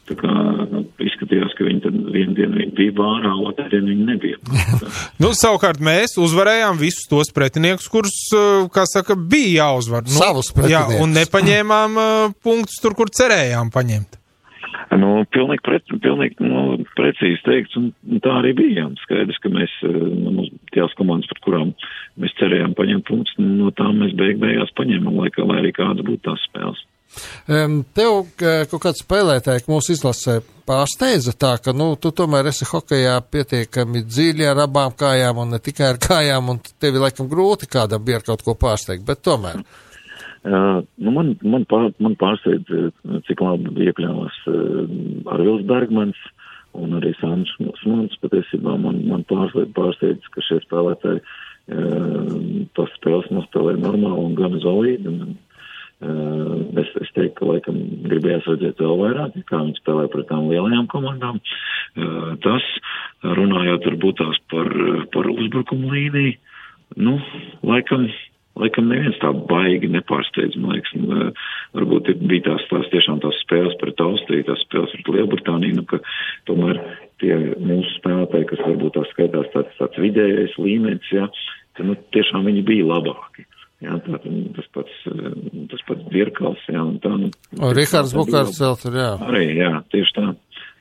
Tā kā nu, izskatījās, ka viņi tad vienu dienu viņi bija bārā, otru dienu viņi nebija. nu, savukārt mēs uzvarējām visus tos pretiniekus, kurus, eh, kā saka, bija jāuzvar. Nu, Savus pretiniekus. Jā, un nepaņēmām uh, punktus tur, kur cerējām paņemt. Nu, pilnīgi, pret, pilnīgi nu, precīzi teikts, un tā arī bija. Skaidrs, ka mēs, eh, nu, tās komandas, par kurām mēs cerējām paņemt punktus, no tām mēs beig beigās paņēmām, lai, lai arī kādas būtu tās spēles. Tev kaut kāds spēlētāji, mūsu izlasē pārsteidza tā, ka, nu, tu tomēr esi hokejā pietiekami dziļi ar abām kājām un ne tikai ar kājām, un tevi laikam grūti kādam bija kaut ko pārsteigt, bet tomēr. Uh, nu man, man, pār, man pārsteidz, cik labi iekļāvās uh, Arvils Bergmans un arī Sāns Smants patiesībā man, man pārsteidz, pārsteidz, ka šie spēlētāji uh, tos spēles nospēlē normāli un gan solīdi. Un, es, es teiktu, ka laikam gribējās redzēt vēl vairāk, kā viņi spēlē pret tām lielajām komandām. Tas, runājot varbūt tās par, par uzbrukumu līniju, nu, laikam Laikam neviens tā baigi nepārsteidz, man liekas, nu, varbūt bija tās, tās tiešām tās spēles pret Austriju, tās spēles pret Lielbritāniju, nu, ka tomēr tie mūsu spēlētāji, kas varbūt tās skaitās tāds, tāds vidējais līmenis, jā, ka, nu, tiešām viņi bija labāki. Jā, tā, tas pats, tas pats Dirkals, jā, un tā, nu. O, Rihards Bukārs vēl tur, jā. Arī, jā, tieši tā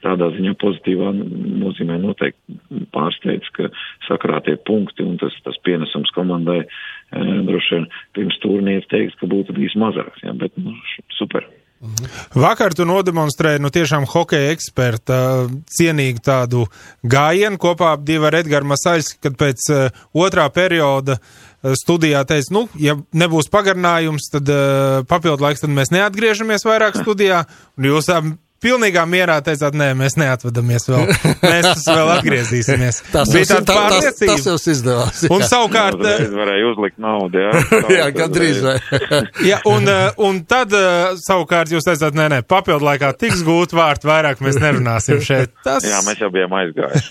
tādā ziņā pozitīvā nozīmē noteikti pārsteidz, ka sakrātie punkti un tas, tas pienesums komandai e, droši vien pirms turnīra teiks, ka būtu bijis mazāks, jā, bet nu, super. Mhm. Vakar tu nodemonstrēji nu tiešām hokeja eksperta cienīgu tādu gājienu kopā divu ar Edgaru Masaļs, kad pēc otrā perioda uh, studijā teica, nu, ja nebūs pagarinājums, tad uh, papildu laiks, tad mēs neatgriežamies vairāk studijā, un jūs pilnīgā mierā teicāt, nē, mēs neatvadamies vēl. Mēs vēl atgriezīsimies. tas bija tāds tā, pārliecības. Tas, tas jau izdevās. Jā. Un savukārt. Es varēju uzlikt naudu, jā. jā, gandrīz vai. jā, un, eh, un tad eh, savukārt jūs teicāt, nē, nē, papildu laikā tiks gūt vārtu, vairāk mēs nerunāsim šeit. Tas... Jā, mēs jau bijām aizgājuši.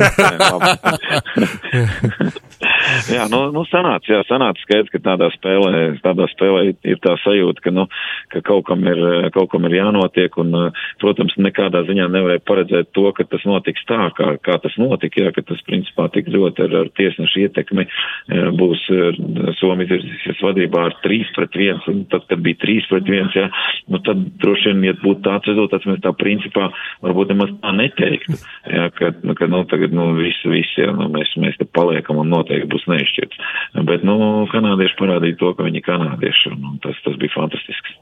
Jā, nu, nu sanāca, jā, sanāca skaidrs, ka tādā spēlē, tādā spēlē ir tā sajūta, ka, nu, ka kaut kam ir, kaut kam ir jānotiek, un, protams, nekādā ziņā nevarēja paredzēt to, ka tas notiks tā, kā, kā tas notika, jā, ka tas principā tik ļoti ar, ar tiesnešu ietekmi būs Somijas virzīsies vadībā ar 3 pret 1, un tad, kad bija 3 pret 1, jā, nu tad droši vien, ja būtu tāds rezultāts, mēs tā principā varbūt nemaz tā neteiktu, jā, ka, nu, ka, nu, tagad, nu, viss, viss, jā, nu, mēs, mēs te paliekam un noteikti būs neizšķirts. Bet, nu, kanādieši parādīja to, ka viņi ir kanādieši, un, un tas, tas bija fantastisks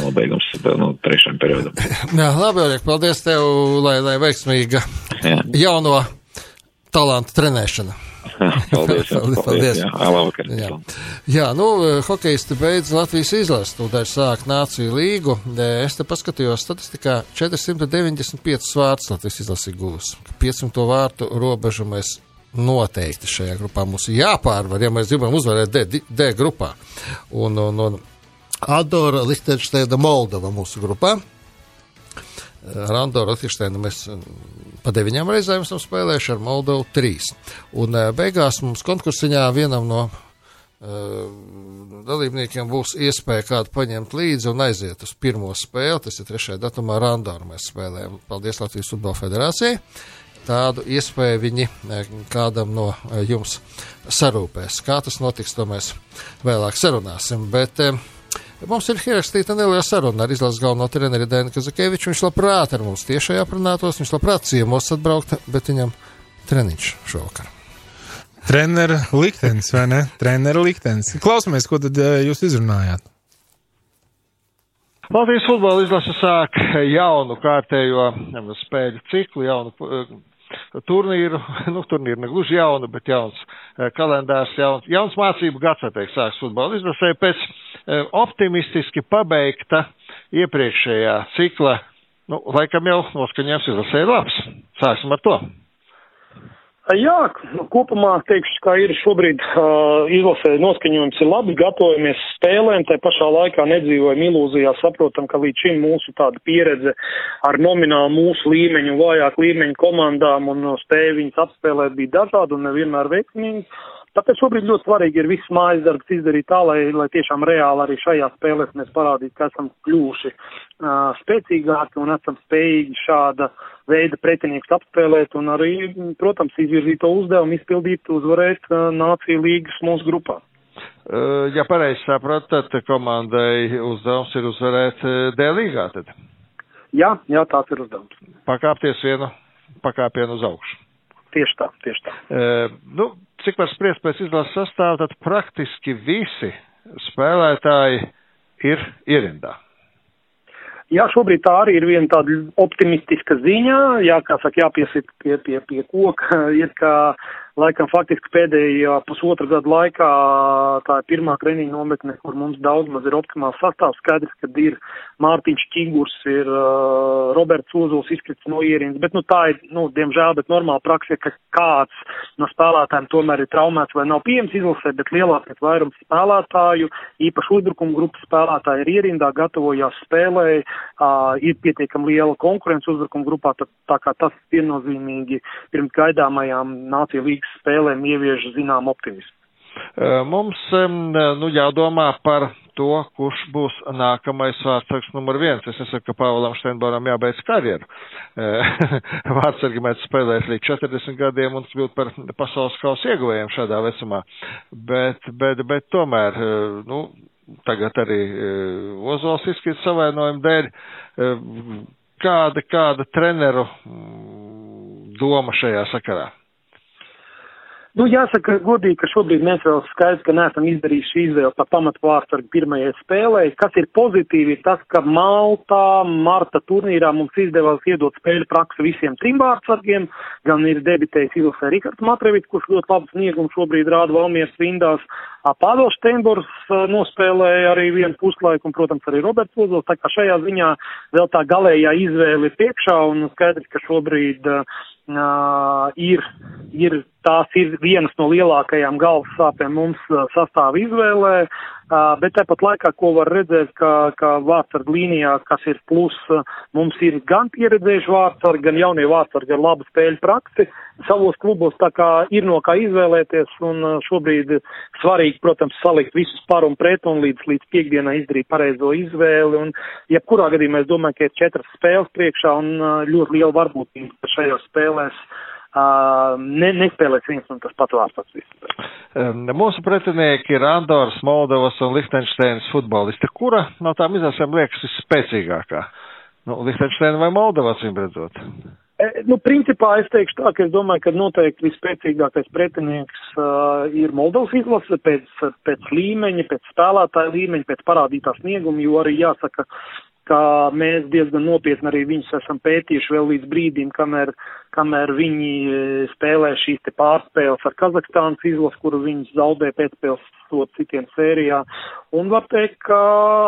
nobeigums, nu, trešajam periodam. Jā, labi, Oļek, paldies tev, lai, lai veiksmīga jā. jauno talantu trenēšana. paldies, paldies, paldies. Jā, labvakar. Jā. jā, nu, hokejisti beidz Latvijas izlases, tūdaļ sāk nāciju līgu. Es te paskatījos statistikā 495 vārtus Latvijas izlases gūs. 500 vārtu robežu mēs noteikti šajā grupā mums ir jāpārvar, ja mēs gribam uzvarēt D, D grupā. Un, un, un Andorra, Lichtensteina, Moldova mūsu grupā. Ar Andoru Lichtensteinu mēs mm, pa deviņām reizēm esam spēlējuši, ar Moldovu trīs. Un eh, beigās mums konkursiņā vienam no uh, dalībniekiem būs iespēja kādu paņemt līdzi un aiziet uz pirmo spēli. Tas ir trešajā datumā ar Andoru mēs spēlējam. Paldies Latvijas Futbola federācijai tādu iespēju viņi eh, kādam no jums sarūpēs. Kā tas notiks, to mēs vēlāk sarunāsim. Bet, eh, Mums ir ierakstīta neliela saruna ar izlases galveno treneri Dēnu Kazakeviču. Viņš labprāt ar mums tiešai aprunātos, viņš labprāt ciemos atbraukt, bet viņam treniņš šovakar. Treneru liktenis, vai ne? Treneru liktenis. Klausamies, ko tad jūs izrunājāt? Latvijas futbola izlase sāk jaunu kārtējo spēļu ciklu, jaunu turnīru, nu, turnīru negluži jaunu, bet jauns uh, kalendārs, jauns, jauns mācību gads, teikt, sāks futbola izlasē pēc Eh, optimistiski pabeigta iepriekšējā cikla, nu, laikam jau noskaņojums izlasē ir labs. Sāksim ar to. Jā, kopumā teikšu, ka ir šobrīd uh, izlasē noskaņojums ir labi, gatavojamies spēlēm, tā pašā laikā nedzīvojam ilūzijā, saprotam, ka līdz šim mūsu tāda pieredze ar nominālu mūsu līmeņu, vājāk līmeņu komandām un spēju viņas apspēlēt bija dažāda un nevienmēr veiksmīgi. Tāpēc šobrīd ļoti svarīgi ir viss mājas darbs izdarīt tā, lai, lai tiešām reāli arī šajā spēlē mēs parādītu, ka esam kļuvuši uh, spēcīgāki un esam spējīgi šāda veida pretiniekus apspēlēt un arī, protams, izvirzīto uzdevumu izpildīt, uzvarēt uh, nāciju līgas mūsu grupā. Uh, ja pareizi sapratu, tad komandai uzdevums ir uzvarēt D līgā tad? Jā, jā, tāds ir uzdevums. Pakāpties vienu pakāpienu uz augšu. Tieši tā, tieši tā. Uh, nu, cik var spriest pēc izlases sastāvā, tad praktiski visi spēlētāji ir ierindā. Jā, šobrīd tā arī ir viena tāda optimistiska ziņa, jā, kā saka, jāpiesit pie, pie, pie koka, iet kā laikam faktiski pēdējā pusotra gada laikā tā ir pirmā treniņa nometne, kur mums daudz maz ir optimāls sastāvs. Skaidrs, ka ir Mārtiņš Čigurs, ir uh, Roberts Ozols izkrits no ierīnas, bet nu tā ir, nu, diemžēl, bet normāla praksa, ka kāds no spēlētājiem tomēr ir traumēts vai nav pieejams izlasē, bet lielākais vairums spēlētāju, īpaši uzbrukuma grupas spēlētāji ir ierindā, gatavojās spēlē, uh, ir pietiekami liela konkurence uzbrukuma grupā, tā, tā kā tas viennozīmīgi pirms gaidāmajām nācija līgas Eirolandes spēlēm ievieš zinām optimismu. Mums nu, jādomā par to, kurš būs nākamais vārdsargs numur viens. Es nesaku, ka Pāvēlam Steinboram jābeidz karjeru. Vārdsargi mēs spēlēs līdz 40 gadiem un kļūt par pasaules kausa ieguvējiem šādā vecumā. Bet, bet, bet tomēr, nu, tagad arī Ozols izskatīt savainojumu dēļ. Kāda, kāda treneru doma šajā sakarā? Nu, jāsaka, godīgi, ka šobrīd mēs vēl skaidrs, ka neesam izdarījuši šī izvēle par pamatvārstu pirmajai spēlē. Kas ir pozitīvi, ir tas, ka Maltā marta turnīrā mums izdevās iedot spēļu praksi visiem trim vārdsargiem. Gan ir debitējis Ilse Rikards Matrevits, kurš ļoti labu sniegumu šobrīd rāda Valmieras rindās. Pāvils Steinbors nospēlēja arī vienu puslaiku, un, protams, arī Roberts Ozols. Tā kā šajā ziņā vēl tā galējā izvēle ir priekšā, un skaidrs, ka šobrīd uh, ir, ir, tās ir vienas no lielākajām galvas sāpēm mums uh, sastāva izvēlē, bet tāpat laikā, ko var redzēt, ka, ka vārdsarga līnijā, kas ir plus, uh, mums ir gan pieredzējuši vārdsargi, gan jaunie vārdsargi ar labu spēļu praksi savos klubos, tā kā ir no kā izvēlēties, un uh, šobrīd svarīgi, protams, salikt visus par un pret un līdz, līdz piekdienai izdarīt pareizo izvēli, un jebkurā gadījumā es domāju, ka ir četras spēles priekšā un uh, ļoti liela varbūtība, šajās spēlēs spēlēs. Uh, ne, nespēlēs viens un tas pats vārds. Um, mūsu pretinieki ir Andoras, Moldovas un Lihtenšteinas futbolisti. Kura no tām izlasēm liekas visspēcīgākā? Nu, Lihtenšteina vai Moldovas viņam redzot? E, nu, principā es teikšu tā, ka es domāju, ka noteikti visspēcīgākais pretinieks uh, ir Moldovas izlase pēc, pēc līmeņa, pēc spēlētāja līmeņa, pēc parādītā snieguma, jo arī jāsaka, ka mēs diezgan nopietni arī viņus esam pētījuši vēl līdz brīdim, kamēr, kamēr viņi e, spēlē šīs te pārspēles ar Kazahstānas izlasu, kuru viņi zaudē pēcspēles to citiem sērijā. Un var teikt, ka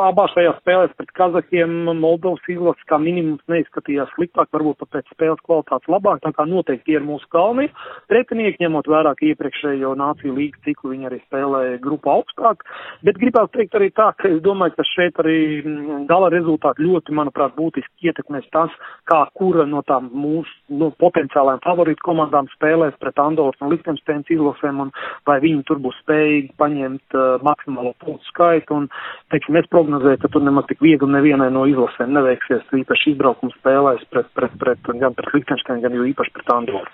abās šajās spēlēs pret Kazahiem Moldovas izlases kā minimums neizskatījās sliktāk, varbūt pat pēc spēles kvalitātes labāk, tā kā noteikti tie ir mūsu kalni. Pretinieki, ņemot vērā, ka iepriekšējo nāciju līgu ciklu viņi arī spēlēja grupu augstāk, bet gribētu teikt arī tā, ka es domāju, ka šeit arī mm, gala rezultāti ļoti, manuprāt, būtiski ietekmēs tas, kā kura no tām mūsu no potenciālajām favorītu komandām spēlēs pret Andoras un Lichtensteins izlasēm un vai viņi tur būs spējīgi paņemt uh, maksimālo punktu skaitu, un, teiksim, es prognozēju, ka tur nemaz tik viegli nevienai no izlasēm neveiksies, īpaši izbraukuma spēlēs pret, pret, pret, gan pret Lichtensteinu, gan jo īpaši pret Andoru.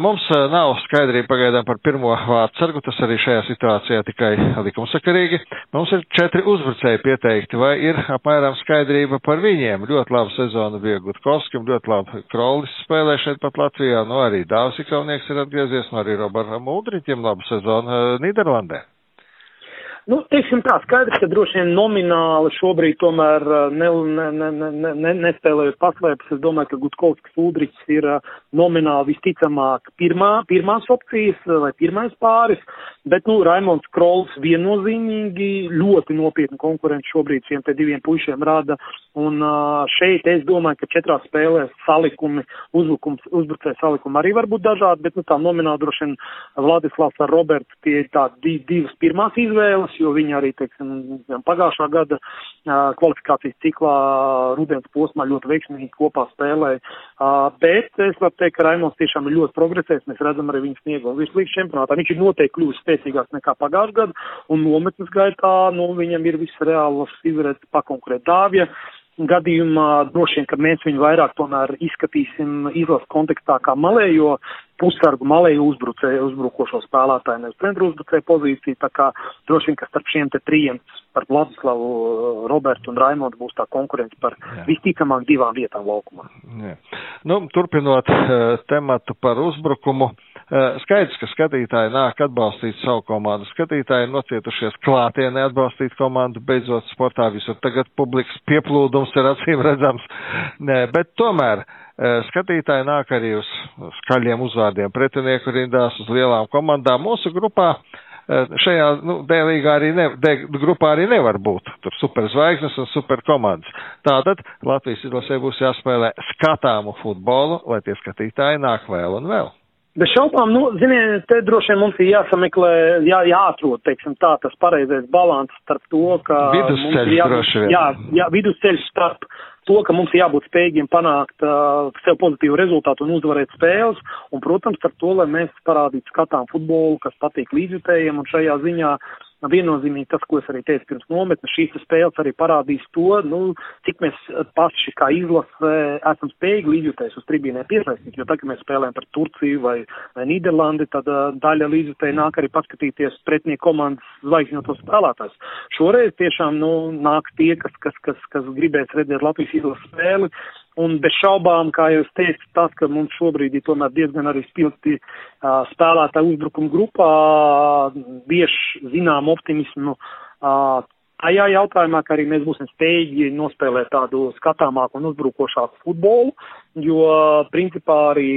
Mums nav skaidrība pagaidām par pirmo vārdu sargu, tas arī šajā situācijā tikai likumsakarīgi. Mums ir četri uzbrucēji pieteikti, vai ir apmēram skaidrība par viņiem? Ļoti laba sezona bija Gutkovskim, ļoti labi Krolis spēlē šeit pat Latvijā, nu arī Dāvs Ikaunieks ir atgriezies, nu arī Robertam Muldriņķiem laba sezona Nīderlandē. Nu, teiksim tā, skaidrs, ka droši vien nomināli šobrīd tomēr ne, ne, ne, ne, ne, nespēlējot paslēpes, es domāju, ka Gutkovskis Udrichs ir nomināli visticamāk pirmā, pirmās opcijas vai pirmais pāris, bet, nu, Raimons Krols viennozīmīgi ļoti nopietnu konkurenci šobrīd šiem te diviem puišiem rada, un šeit es domāju, ka četrās spēlēs salikumi, uzbrukums, uzbrucēja salikumi arī var būt dažādi, bet, nu, tā nomināli droši vien Vladislavs ar Robertu tie ir tā divas pirmās izvēles, jo viņi arī, teiksim, pagājušā gada kvalifikācijas ciklā rudens posmā ļoti veiksmīgi kopā spēlēja. Bet es varu teikt, ka Raimons tiešām ir ļoti progresējis, mēs redzam arī viņa sniegumu. Viņš līdz čempionātā viņš ir noteikti kļuvis spēcīgāks nekā pagājušā gada, un nometnes gaitā, nu, viņam ir viss reāls izvarēts pakonkurēt dāvja gadījumā droši vien, ka mēs viņu vairāk tomēr izskatīsim izlases kontekstā kā malējo pussargu malēju uzbrucēju, uzbrukošo spēlētāju, nevis centru uzbrucēju pozīciju, tā kā droši vien, ka starp šiem te trijiem, par Vladislavu, Robertu un Raimondu būs tā konkurence par Jā. visticamāk divām vietām laukumā. Jā. Nu, turpinot uh, tematu par uzbrukumu, Skaidrs, ka skatītāji nāk atbalstīt savu komandu. Skatītāji ir nocietušies klātienē atbalstīt komandu, beidzot sportā visur tagad publikas pieplūdums ir acīm redzams. Nē, bet tomēr skatītāji nāk arī uz skaļiem uzvārdiem pretinieku rindās, uz lielām komandām. Mūsu grupā šajā nu, D līgā arī ne, D grupā arī nevar būt. Tur superzvaigznes un superkomandas. Tātad Latvijas izlasē būs jāspēlē skatāmu futbolu, lai tie skatītāji nāk vēl un vēl. Bez šaubām, nu, ziniet, te droši vien mums ir jāsameklē, jā, jāatrod, teiksim, tā tas pareizais balans starp to, ka. Vidusceļš jā, droši vien. Jā, jā, vidusceļš starp to, ka mums ir jābūt spējīgiem panākt uh, sev pozitīvu rezultātu un uzvarēt spēles, un, protams, ar to, lai mēs parādītu skatām futbolu, kas patīk līdzjutējiem, un šajā ziņā uh, viennozīmīgi tas, ko es arī teicu pirms nometnes, šīs spēles arī parādīs to, nu, cik mēs paši kā izlase esam spējīgi līdzjutējus uz tribīnē piesaistīt, jo tad, kad mēs spēlējam par Turciju vai, vai Nīderlandi, tad daļa līdzjutēji nāk arī paskatīties pretnieku komandas zvaigžņotos spēlētājs. Šoreiz tiešām, nu, nāk tie, kas, kas, kas, kas gribēs redzēt Latvijas izlases spēli, Un bez šaubām, kā jūs teicat, tas, ka mums šobrīd ir tomēr diezgan arī spilgti uh, spēlētāji uzbrukuma grupā, bieži zinām optimismu uh, tajā jautājumā, ka arī mēs būsim spējīgi nospēlēt tādu skatāmāku un uzbrukošāku futbolu, jo principā arī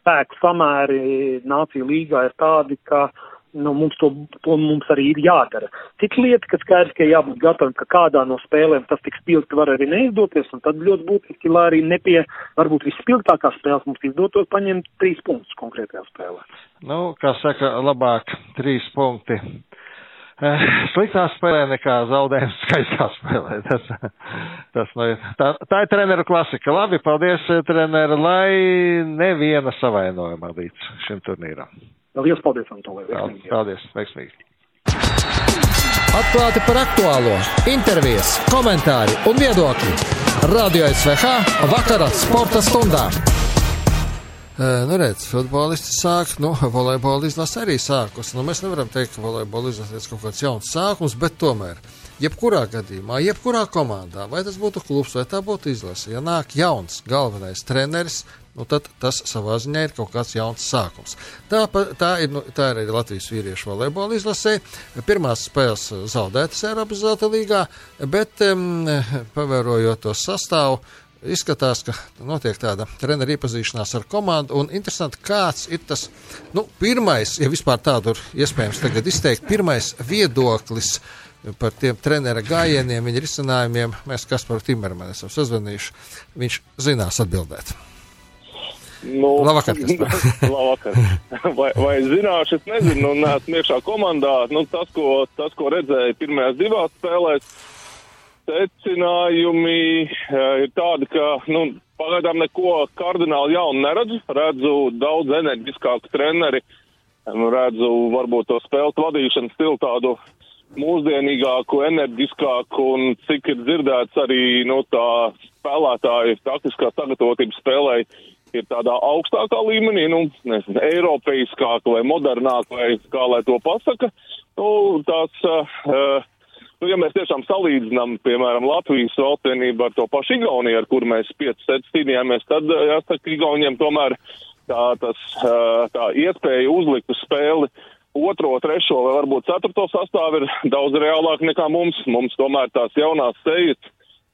spēku samēri nācija līgā ir tādi, ka uh, nu, mums to, to mums arī ir jādara. Cita lieta, ka skaidrs, ka jābūt gatavim, ka kādā no spēlēm tas tik spilgti var arī neizdoties, un tad ļoti būtiski, lai arī nepie varbūt vispilgtākās spēles mums izdotos paņemt trīs punktus konkrētajā spēlē. Nu, kā saka, labāk trīs punkti. Eh, sliktā spēlē nekā zaudējums skaistā spēlē. Tas, tas nu, tā, tā ir treneru klasika. Labi, paldies, eh, treneru, lai neviena savainojuma līdz šim turnīram. Lielas paldies, Antolē. Paldies, veiksmīgi. Atklāti par aktuālo, intervijas, komentāri un viedokļi. Radio SVH vakara sporta stundā. Nu, redz, futbolisti sāk, nu, volejbola izlase arī sākus. Nu, mēs nevaram teikt, ka volejbola izlase ir kaut kāds jauns sākums, bet tomēr, jebkurā gadījumā, jebkurā komandā, vai tas būtu klubs, vai tā būtu izlase, ja nāk jauns galvenais treneris, nu, tad tas savā ziņā ir kaut kāds jauns sākums. Tā, tā, ir, nu, tā ir arī Latvijas vīriešu volejbola izlasē. Pirmās spēles zaudētas Eiropas Zelta līgā, bet um, pavērojot to sastāvu. Izskatās, ka notiek tāda treneru iepazīšanās ar komandu, un interesanti, kāds ir tas nu, pirmais, ja vispār tādu ir iespējams tagad izteikt, pirmais viedoklis par tiem trenera gājieniem, viņa risinājumiem. Mēs Kasparu Timermanu esam sazvanījuši, viņš zinās atbildēt. Nu, labvakar. labvakar. Vai, vai zināšu, es nezinu, nu, neesmu iekšā komandā. Nu, tas, ko, tas, ko redzēju pirmajās divās spēlēs, secinājumi uh, ir tādi, ka nu, pagaidām neko kardināli jaunu neredzu. Redzu daudz enerģiskāku treneri, redzu varbūt to spēles vadīšanas stilu tādu mūsdienīgāku, enerģiskāku un cik ir dzirdēts arī nu, tā spēlētāju taktiskā sagatavotība spēlēja ir tādā augstākā līmenī, nu, nezinu, eiropeiskāk vai modernāk, vai kā lai to pasaka. Nu, tās, uh, nu, ja mēs tiešām salīdzinām, piemēram, Latvijas valstienību ar to pašu Igauniju, ar kur mēs piecas sets cīnījāmies, tad, jāsaka, Igauniem tomēr tā, tas, uh, tā iespēja uzlikt uz spēli otro, trešo vai varbūt ceturto sastāvu ir daudz reālāk nekā mums. Mums tomēr tās jaunās sejas,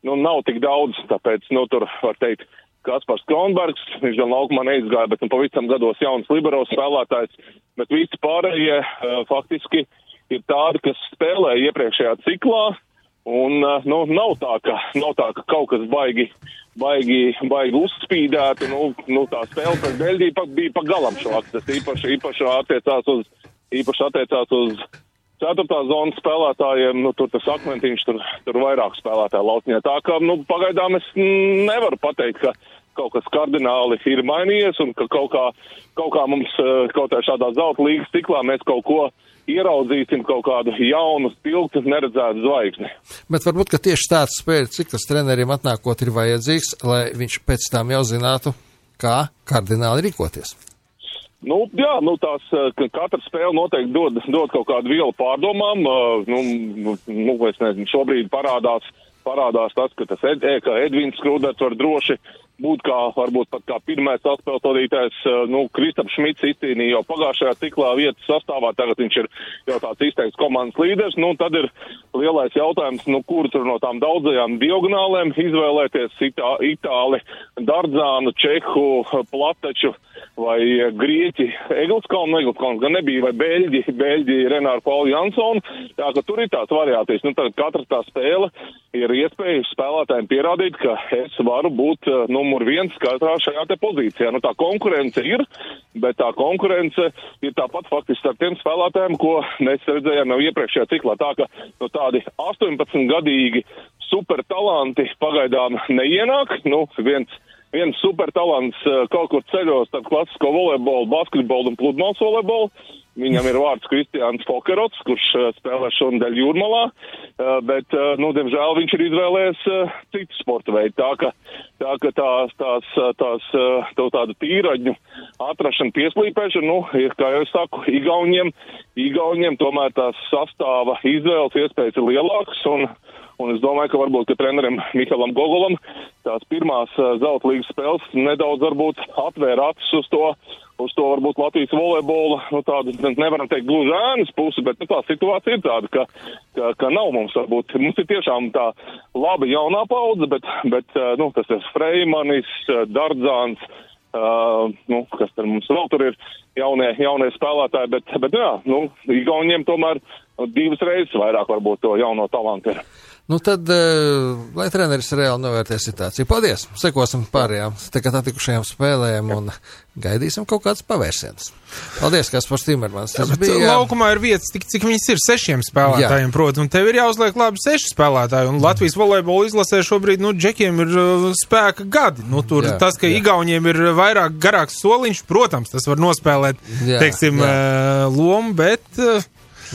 nu, nav tik daudz, tāpēc, nu, tur var teikt, Kaspars Kronbergs, viņš gan laukumā neizgāja, bet nu, pavisam gados jauns liberos spēlētājs, bet visi pārējie uh, faktiski ir tādi, kas spēlēja iepriekšējā ciklā, un uh, nu, nav, tā, ka, nav tā, ka kaut kas baigi, baigi, baigi uzspīdēti, nu, nu tā spēle pēc Beļģija pa, bija pa galam šāds, tas īpaši, īpaši attiecās uz, īpaši attiecās uz ceturtā zonas spēlētājiem, nu, tur tas akmentiņš, tur, tur vairāk spēlētāju lautņē. Tā kā, nu, pagaidām es nevaru pateikt, ka kaut kas kardināli ir mainījies un ka kaut kā, kaut kā mums, eh, kaut kā šādā zelta līgas ciklā mēs kaut ko ieraudzīsim kaut kādu jaunu, spilgtu, neredzētu zvaigzni. Bet varbūt, ka tieši tāds spēļu cikls trenerim atnākot ir vajadzīgs, lai viņš pēc tam jau zinātu, kā kardināli rīkoties. Nu, jā, nu tās, ka katra spēle noteikti dod, dod kaut kādu vielu pārdomām. Nu, nu, nu, es nezinu, šobrīd parādās, parādās tas, ka tas ed, ka Edvins Skrūders var droši būt kā, varbūt pat kā pirmais atspēles vadītājs, nu, Kristaps Šmits izcīnīja jau pagājušajā ciklā vietas sastāvā, tagad viņš ir jau tāds izteikts komandas līderis, nu, tad ir lielais jautājums, nu, kur tur no tām daudzajām diagonālēm izvēlēties Itā, Itāli, Dardzānu, Čehu, Plateču vai Grieķi, Egilskalnu, Egilskalnu gan nebija, vai Beļģi, Beļģi, Renāru Pauli Jansonu, tā ka tur ir tās variācijas, nu, tad katra tā spēle ir iespēja spēlētājiem pierādīt, ka es varu būt uh, numur viens katrā šajā te pozīcijā. Nu, tā konkurence ir, bet tā konkurence ir tāpat faktiski ar tiem spēlētājiem, ko mēs redzējām jau iepriekšējā ciklā. Tā ka nu, tādi 18 gadīgi supertalanti pagaidām neienāk. Nu, viens viens supertalants uh, kaut kur ceļos starp klasisko volejbolu, basketbolu un pludmales volejbolu. Viņam ir vārds Kristiāns Fokerots, kurš uh, spēlē šonadēļ jūrmalā, uh, bet, nu, diemžēl viņš ir izvēlējies citu sporta veidu. Tā ka, tā, ka tās, tās, tās, tā tāda tīraņu atrašana, pieslīpēšana, nu, ir, kā jau es saku, Igauniem, Igauniem tomēr tās sastāva izvēles iespējas ir lielākas un, un es domāju, ka varbūt, ka trenerim Mihālam Gogolam tās pirmās zelta līgas spēles nedaudz atvēra acis uz to, uz to varbūt Latvijas volejbola, nu tādu nevaram teikt gluži ēnas pusi, bet nu, tā situācija ir tāda, ka, ka, ka nav mums varbūt, mums ir tiešām tā laba jaunā paudze, bet, bet nu, tas ir Freimanis, Dardzāns, Uh, nu, kas tur mums vēl tur ir jaunie, jaunie spēlētāji, bet, bet jā, nu, Igauniem tomēr divas reizes vairāk varbūt to jauno talantu ir. Nu tad, uh, lai treneris reāli novērtē situāciju. Paldies! Sekosim pārējām tagad atikušajām spēlēm un gaidīsim kaut kāds pavērsiens. Paldies, Kaspars Timermans. Tas Jā, bija. Laukumā ir vietas tik, cik viņas ir sešiem spēlētājiem, protams, un tev ir jāuzliek labi seši spēlētāji. Un Latvijas volejbola izlasē šobrīd, nu, džekiem ir spēka gadi. Nu, tur jā, tas, ka jā. Igauniem ir vairāk garāks soliņš, protams, tas var nospēlēt, jā, teiksim, jā. Lomu, bet.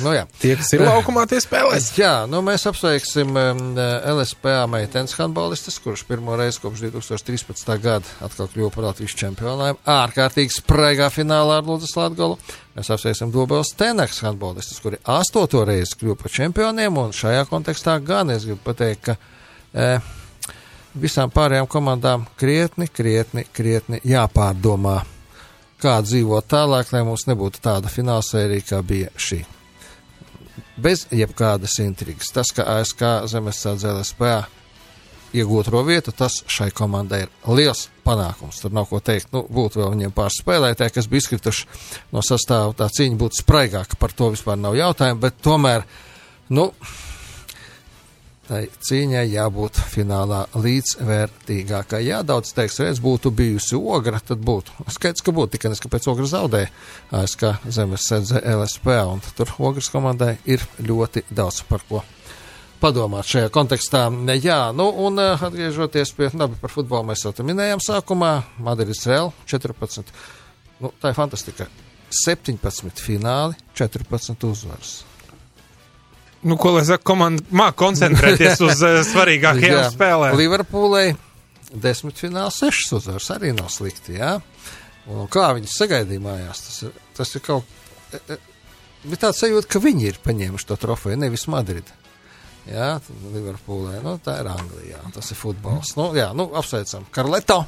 Nu, jā. tie, kas ir laukumā, tie spēlēs. Jā, nu mēs apsveiksim LSPA meitenes handbolistas, kurš pirmo reizi kopš 2013. gada atkal kļuva par Latvijas čempionāju. Ārkārtīgi spraigā finālā ar Lūdzes Latgolu. Mēs apsveiksim Dobels Tenaks handbolistas, kuri astoto reizi kļuva par čempioniem, un šajā kontekstā gan es gribu pateikt, ka. Eh, Visām pārējām komandām krietni, krietni, krietni jāpārdomā, kā dzīvot tālāk, lai mums nebūtu tāda finālsērija, kā bija šī bez jebkādas intrigas. Tas, ka ASK Zemesardze LSPA iegūt otro vietu, tas šai komandai ir liels panākums. Tur nav ko teikt. Nu, būtu vēl viņiem pāris spēlētāji, kas bija izkrituši no sastāvā. Tā cīņa būtu spraigāka, par to vispār nav jautājumu, bet tomēr, nu, tai cīņai jābūt finālā līdzvērtīgākai. Jā, daudz teiks, redz, būtu bijusi ogra, tad būtu. Skaidrs, ka būtu, tikai nes, ka pēc ogra zaudēja ASK zemes sedze LSP, un tur ogras komandai ir ļoti daudz par ko padomāt šajā kontekstā. Jā, nu, un eh, atgriežoties pie, labi, par futbolu mēs jau te minējām sākumā, Madrids Real 14. Nu, tā ir fantastika. 17 fināli, 14 uzvaras. Nu, ko lai saka, komanda māk koncentrēties uz uh, svarīgākajām spēlēm. Liverpoolai desmit fināla sešas uzvaras arī nav slikti, jā. Un kā viņi sagaidīja mājās, tas ir, tas ir kaut, e, e, bija tāds sajūta, ka viņi ir paņēmuši to trofeju, nevis Madrid. Jā, Liverpoolē, nu, tā ir Anglijā, tas ir futbols. Nu, jā, nu, apsveicam Karleto,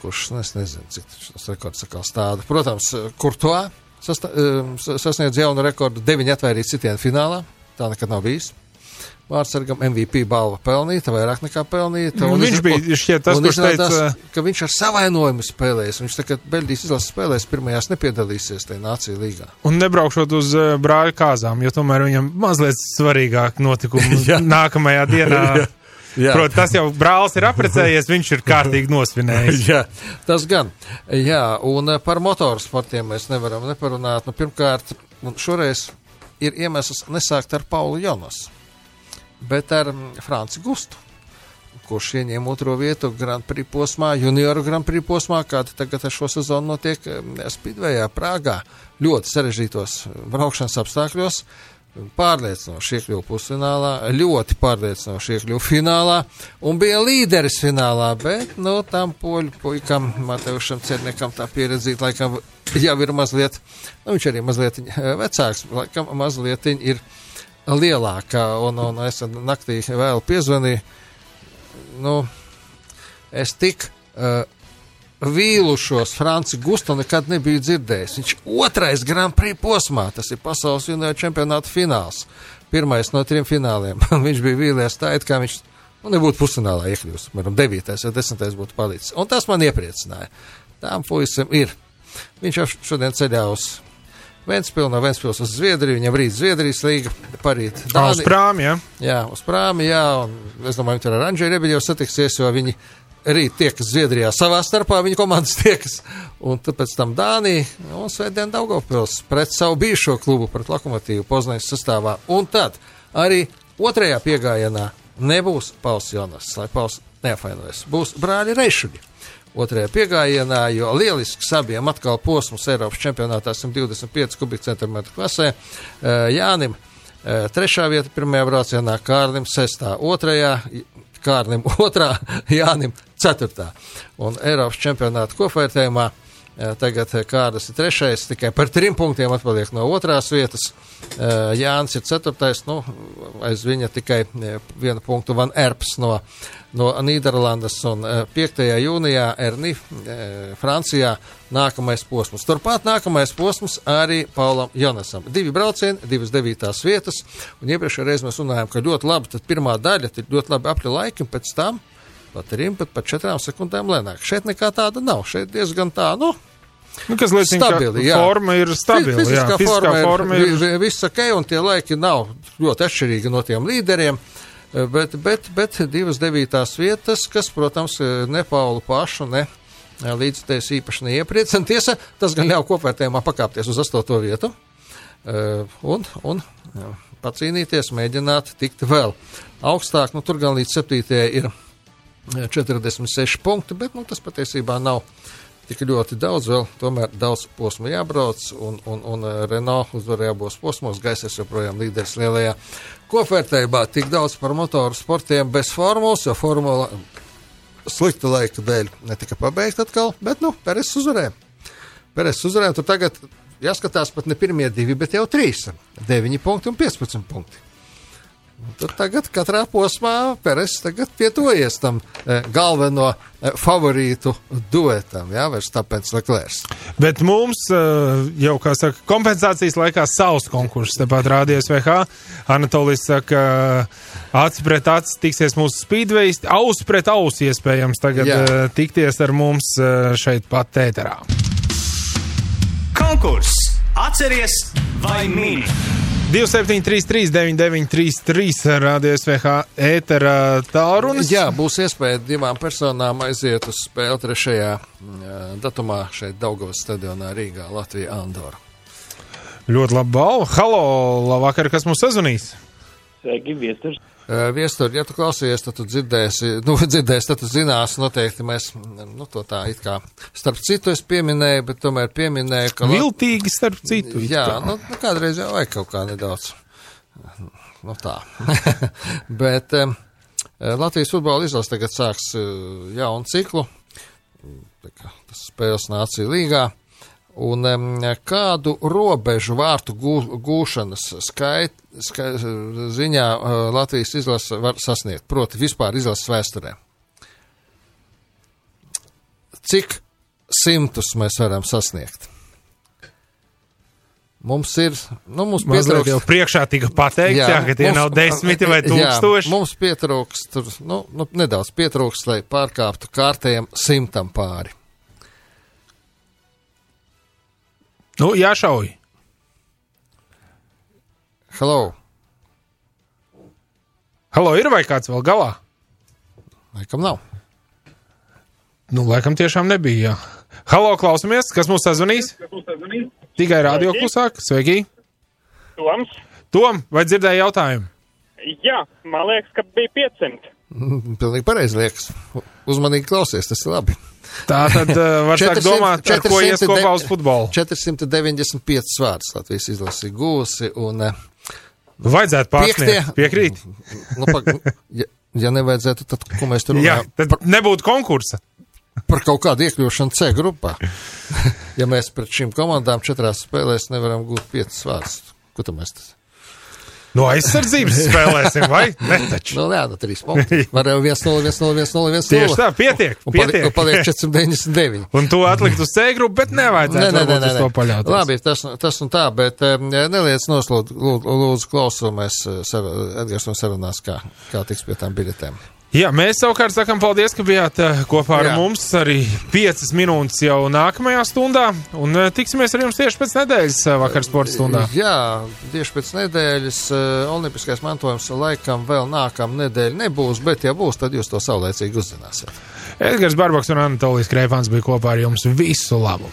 kurš, nu, es nezinu, cik tas rekords sakal stāda. Protams, kur to? Um, sasniedz jaunu rekordu, deviņi atvairīt sitienu finālā. Tā nekad nav bijis. Vārtsargam MVP balva pelnīta, vairāk nekā pelnīta. Nu, viņš bija šķiet tas, kurš teica, ka viņš ar savainojumu spēlēs. Viņš tagad Beļģijas izlases spēlēs pirmajās nepiedalīsies tajā nācija līgā. Un nebraukšot uz uh, brāļa kāzām, jo tomēr viņam mazliet svarīgāk notikumi nākamajā dienā. Protams, tas jau brālis ir apprecējies, viņš ir kārtīgi nosvinējis. Jā, tas gan. Jā, un eh, par motorsportiem mēs nevaram neparunāt. Nu, pirmkārt, šoreiz ir iemesls nesākt ar Paulu Jonas, bet ar mm, Franci Gustu kurš ieņēma otro vietu Grand Prix posmā, junioru Grand Prix posmā, kāda tagad ar šo sezonu notiek mm, Spidvejā, Prāgā. Ļoti sarežģītos braukšanas apstākļos pārliecinoši iekļuva pusfinālā, ļoti pārliecinoši iekļuva finālā un bija līderis finālā, bet, nu, tam poļu puikam, Mateušam Cernekam tā pieredzīt, laikam jau ir mazliet, nu, viņš arī mazliet vecāks, laikam mazliet ir lielākā, un, un es naktī vēl piezvanīju, nu, es tik uh, vīlušos Franci Gusto nekad nebiju dzirdējis. Viņš otrais Grand Prix posmā, tas ir pasaules junioru čempionāta fināls. Pirmais no trim fināliem. viņš bija vīlies tā, it kā viņš nu, nebūtu pusfinālā iekļūst. Piemēram, devītais vai desmitais būtu palicis. Un tas man iepriecināja. Tām puisim ir. Viņš jau šodien ceļā uz Ventspils, no Ventspils uz Zviedriju, viņam rīt Zviedrijas līga, parīt Dāni. Uz prāmi, jā. Jā, uz prāmi, jā, un es domāju, tur ar Andžēju Rebeļu satiksies, jo viņi rīt tiekas Zviedrijā savā starpā, viņa komandas tiekas, un pēc tam Dānija un Svētdien Daugavpils pret savu bijušo klubu, pret Lokomotīvu Poznaņas sastāvā, un tad arī otrajā piegājienā nebūs Pauls Jonas, lai Pauls neapvainojas, būs brāļi Reišuļi. Otrajā piegājienā, jo lielisks abiem atkal posms Eiropas čempionātā 125 kubikcentimetru klasē Jānim. Trešā vieta pirmajā braucienā, Kārlim sestā, otrajā Kārlim otrā, Jānim ceturtā. Un Eiropas čempionāta kopvērtējumā tagad Kārlis ir trešais, tikai par trim punktiem atpaliek no otrās vietas. Jānis ir ceturtais, nu, aiz viņa tikai vienu punktu Van Erps no, no Nīderlandes un 5. jūnijā Erni Francijā nākamais posms. Turpat nākamais posms arī Paulam Jonasam. Divi braucieni, divas devītās vietas, un iepriekšējā reizē mēs runājām, ka ļoti labi, tad pirmā daļa ir ļoti labi apli laiki, un pēc tam pat trim, pat par četrām sekundēm lēnāk. Šeit nekā tāda nav. Šeit diezgan tā, nu. Nu, kas liecina, stabili, ka forma ir stabila. Fiziskā, jā, fiziskā forma, forma ir, ir... Viss ok, un tie laiki nav ļoti atšķirīgi no tiem līderiem. Bet, bet, bet divas devītās vietas, kas, protams, ne Paulu pašu, ne līdzties īpaši neiepriecina. Tiesa, tas gan ļauj kopvērtējumā pakāpties uz astoto vietu un, un pacīnīties, mēģināt tikt vēl augstāk. Nu, tur gan līdz septītajai ir 46 punkti, bet nu, tas patiesībā nav tik ļoti daudz. Vēl tomēr daudz posmu jābrauc, un, un, un eh, Renault uzvarēja abos posmos. Gaisers joprojām līderis lielajā kopvērtējumā. Tik daudz par motoru sportiem bez formulas, jo formula slikta laika dēļ netika pabeigta atkal, bet, nu, Peres uzvarēja. Peres uzvarēja, tur tagad jāskatās pat ne pirmie divi, bet jau trīs. 9 punkti un 15 punkti. Tad tagad katrā posmā Peres pietuvojies tam e, galveno e, favorītu duetam, vairs tāpēc Leklērs. Bet mums e, jau, kā saka, kompensācijas laikā savs konkurss, tepat rādījies VH. Anatolijas saka, aci pret aci tiksies mūsu speedways, aus pret aus iespējams tagad jā. tikties ar mums šeit pat tēterā. Konkurss! Atceries vai mini! 273, 9933, rādījus VH ētera tālrunis. Jā, būs iespēja divām personām aiziet uz spēli trešajā mm, datumā šeit Daugavas stadionā Rīgā, Latvija, Andora. Ļoti labi balva. Halo, labvakar, kas mums sazvanīs? Sveiki, Viesturs. Viestur, ja tu klausies, tad tu dzirdēsi, nu, dzirdēsi, tad tu zinās, noteikti mēs, nu, to tā it kā starp citu es pieminēju, bet tomēr pieminēju, ka. Viltīgi starp citu. Jā, nu, nu, kādreiz jau vajag kaut kā nedaudz. Nu, tā. bet um, Latvijas futbola izlase tagad sāks uh, jaunu ciklu. Tas spēles nācija līgā. Un kādu robežu vārtu gū, gūšanas skait, skait, ziņā uh, Latvijas izlase var sasniegt, proti vispār izlases vēsturē? Cik simtus mēs varam sasniegt? Mums ir, nu, mums pietrūkst. jau priekšā tika pateikts, jā, jā ka tie mums, nav desmiti vai tūkstoši. Jā, mums pietrūkst, tur, nu, nu, nedaudz pietrūkst, lai pārkāptu kārtējiem simtam pāri. Nu, jāšauj. Hello. Halo, ir vai kāds vēl galā? Laikam nav. Nu, laikam tiešām nebija. Jā. Halo, klausamies, kas mums sazvanīs? Tikai radio klusāk, sveiki. Toms. Tom, vai dzirdēji jautājumu? Jā, man liekas, ka bija 500. Pilnīgi pareizi liekas. Uzmanīgi klausies, tas ir labi. Tā tad uh, var 400, sākt domāt, 400, ar ko ies kopā uz futbolu. 495 vārdus Latvijas izlasi gūsi un. Uh, Vajadzētu pārsniegt, piekrīt. Nu, pa, ja, ja nevajadzētu, tad ko mēs tur runājam? Jā, tad par, nebūtu konkursa. Par kaut kādu iekļūšanu C grupā. ja mēs pret šīm komandām četrās spēlēs nevaram gūt piecas vārdus, ko tad mēs tas? No aizsardzības spēlēsim, vai ne? Taču. Nu, jā, no 3 punkti. Var jau 1-0, 1-0, 1-0, 1-0. Tieši tā, pietiek. Un paliek, un paliek 499. un tu atlikt uz C grupu, bet nevajadzētu nē, nē, nē, nē. to paļauties. Labi, tas, tas un tā, bet neliec noslūdzu, lūdzu, lūdzu klausu, mēs uh, Edgars no sarunās, kā, kā tiks pie tām biļetēm. Jā, mēs savukārt sakām paldies, ka bijāt uh, kopā ar Jā. mums arī 5 minūtes jau nākamajā stundā. Un uh, tiksimies ar jums tieši pēc nedēļas uh, vakar sporta stundā. Jā, tieši pēc nedēļas olimpiskais mantojums laikam vēl nākamā nedēļa nebūs, bet ja būs, tad jūs to saulēcīgi uzzināsiet. Edgars Barbaks un Anatolijas Kreipāns bija kopā ar jums. Visu labu!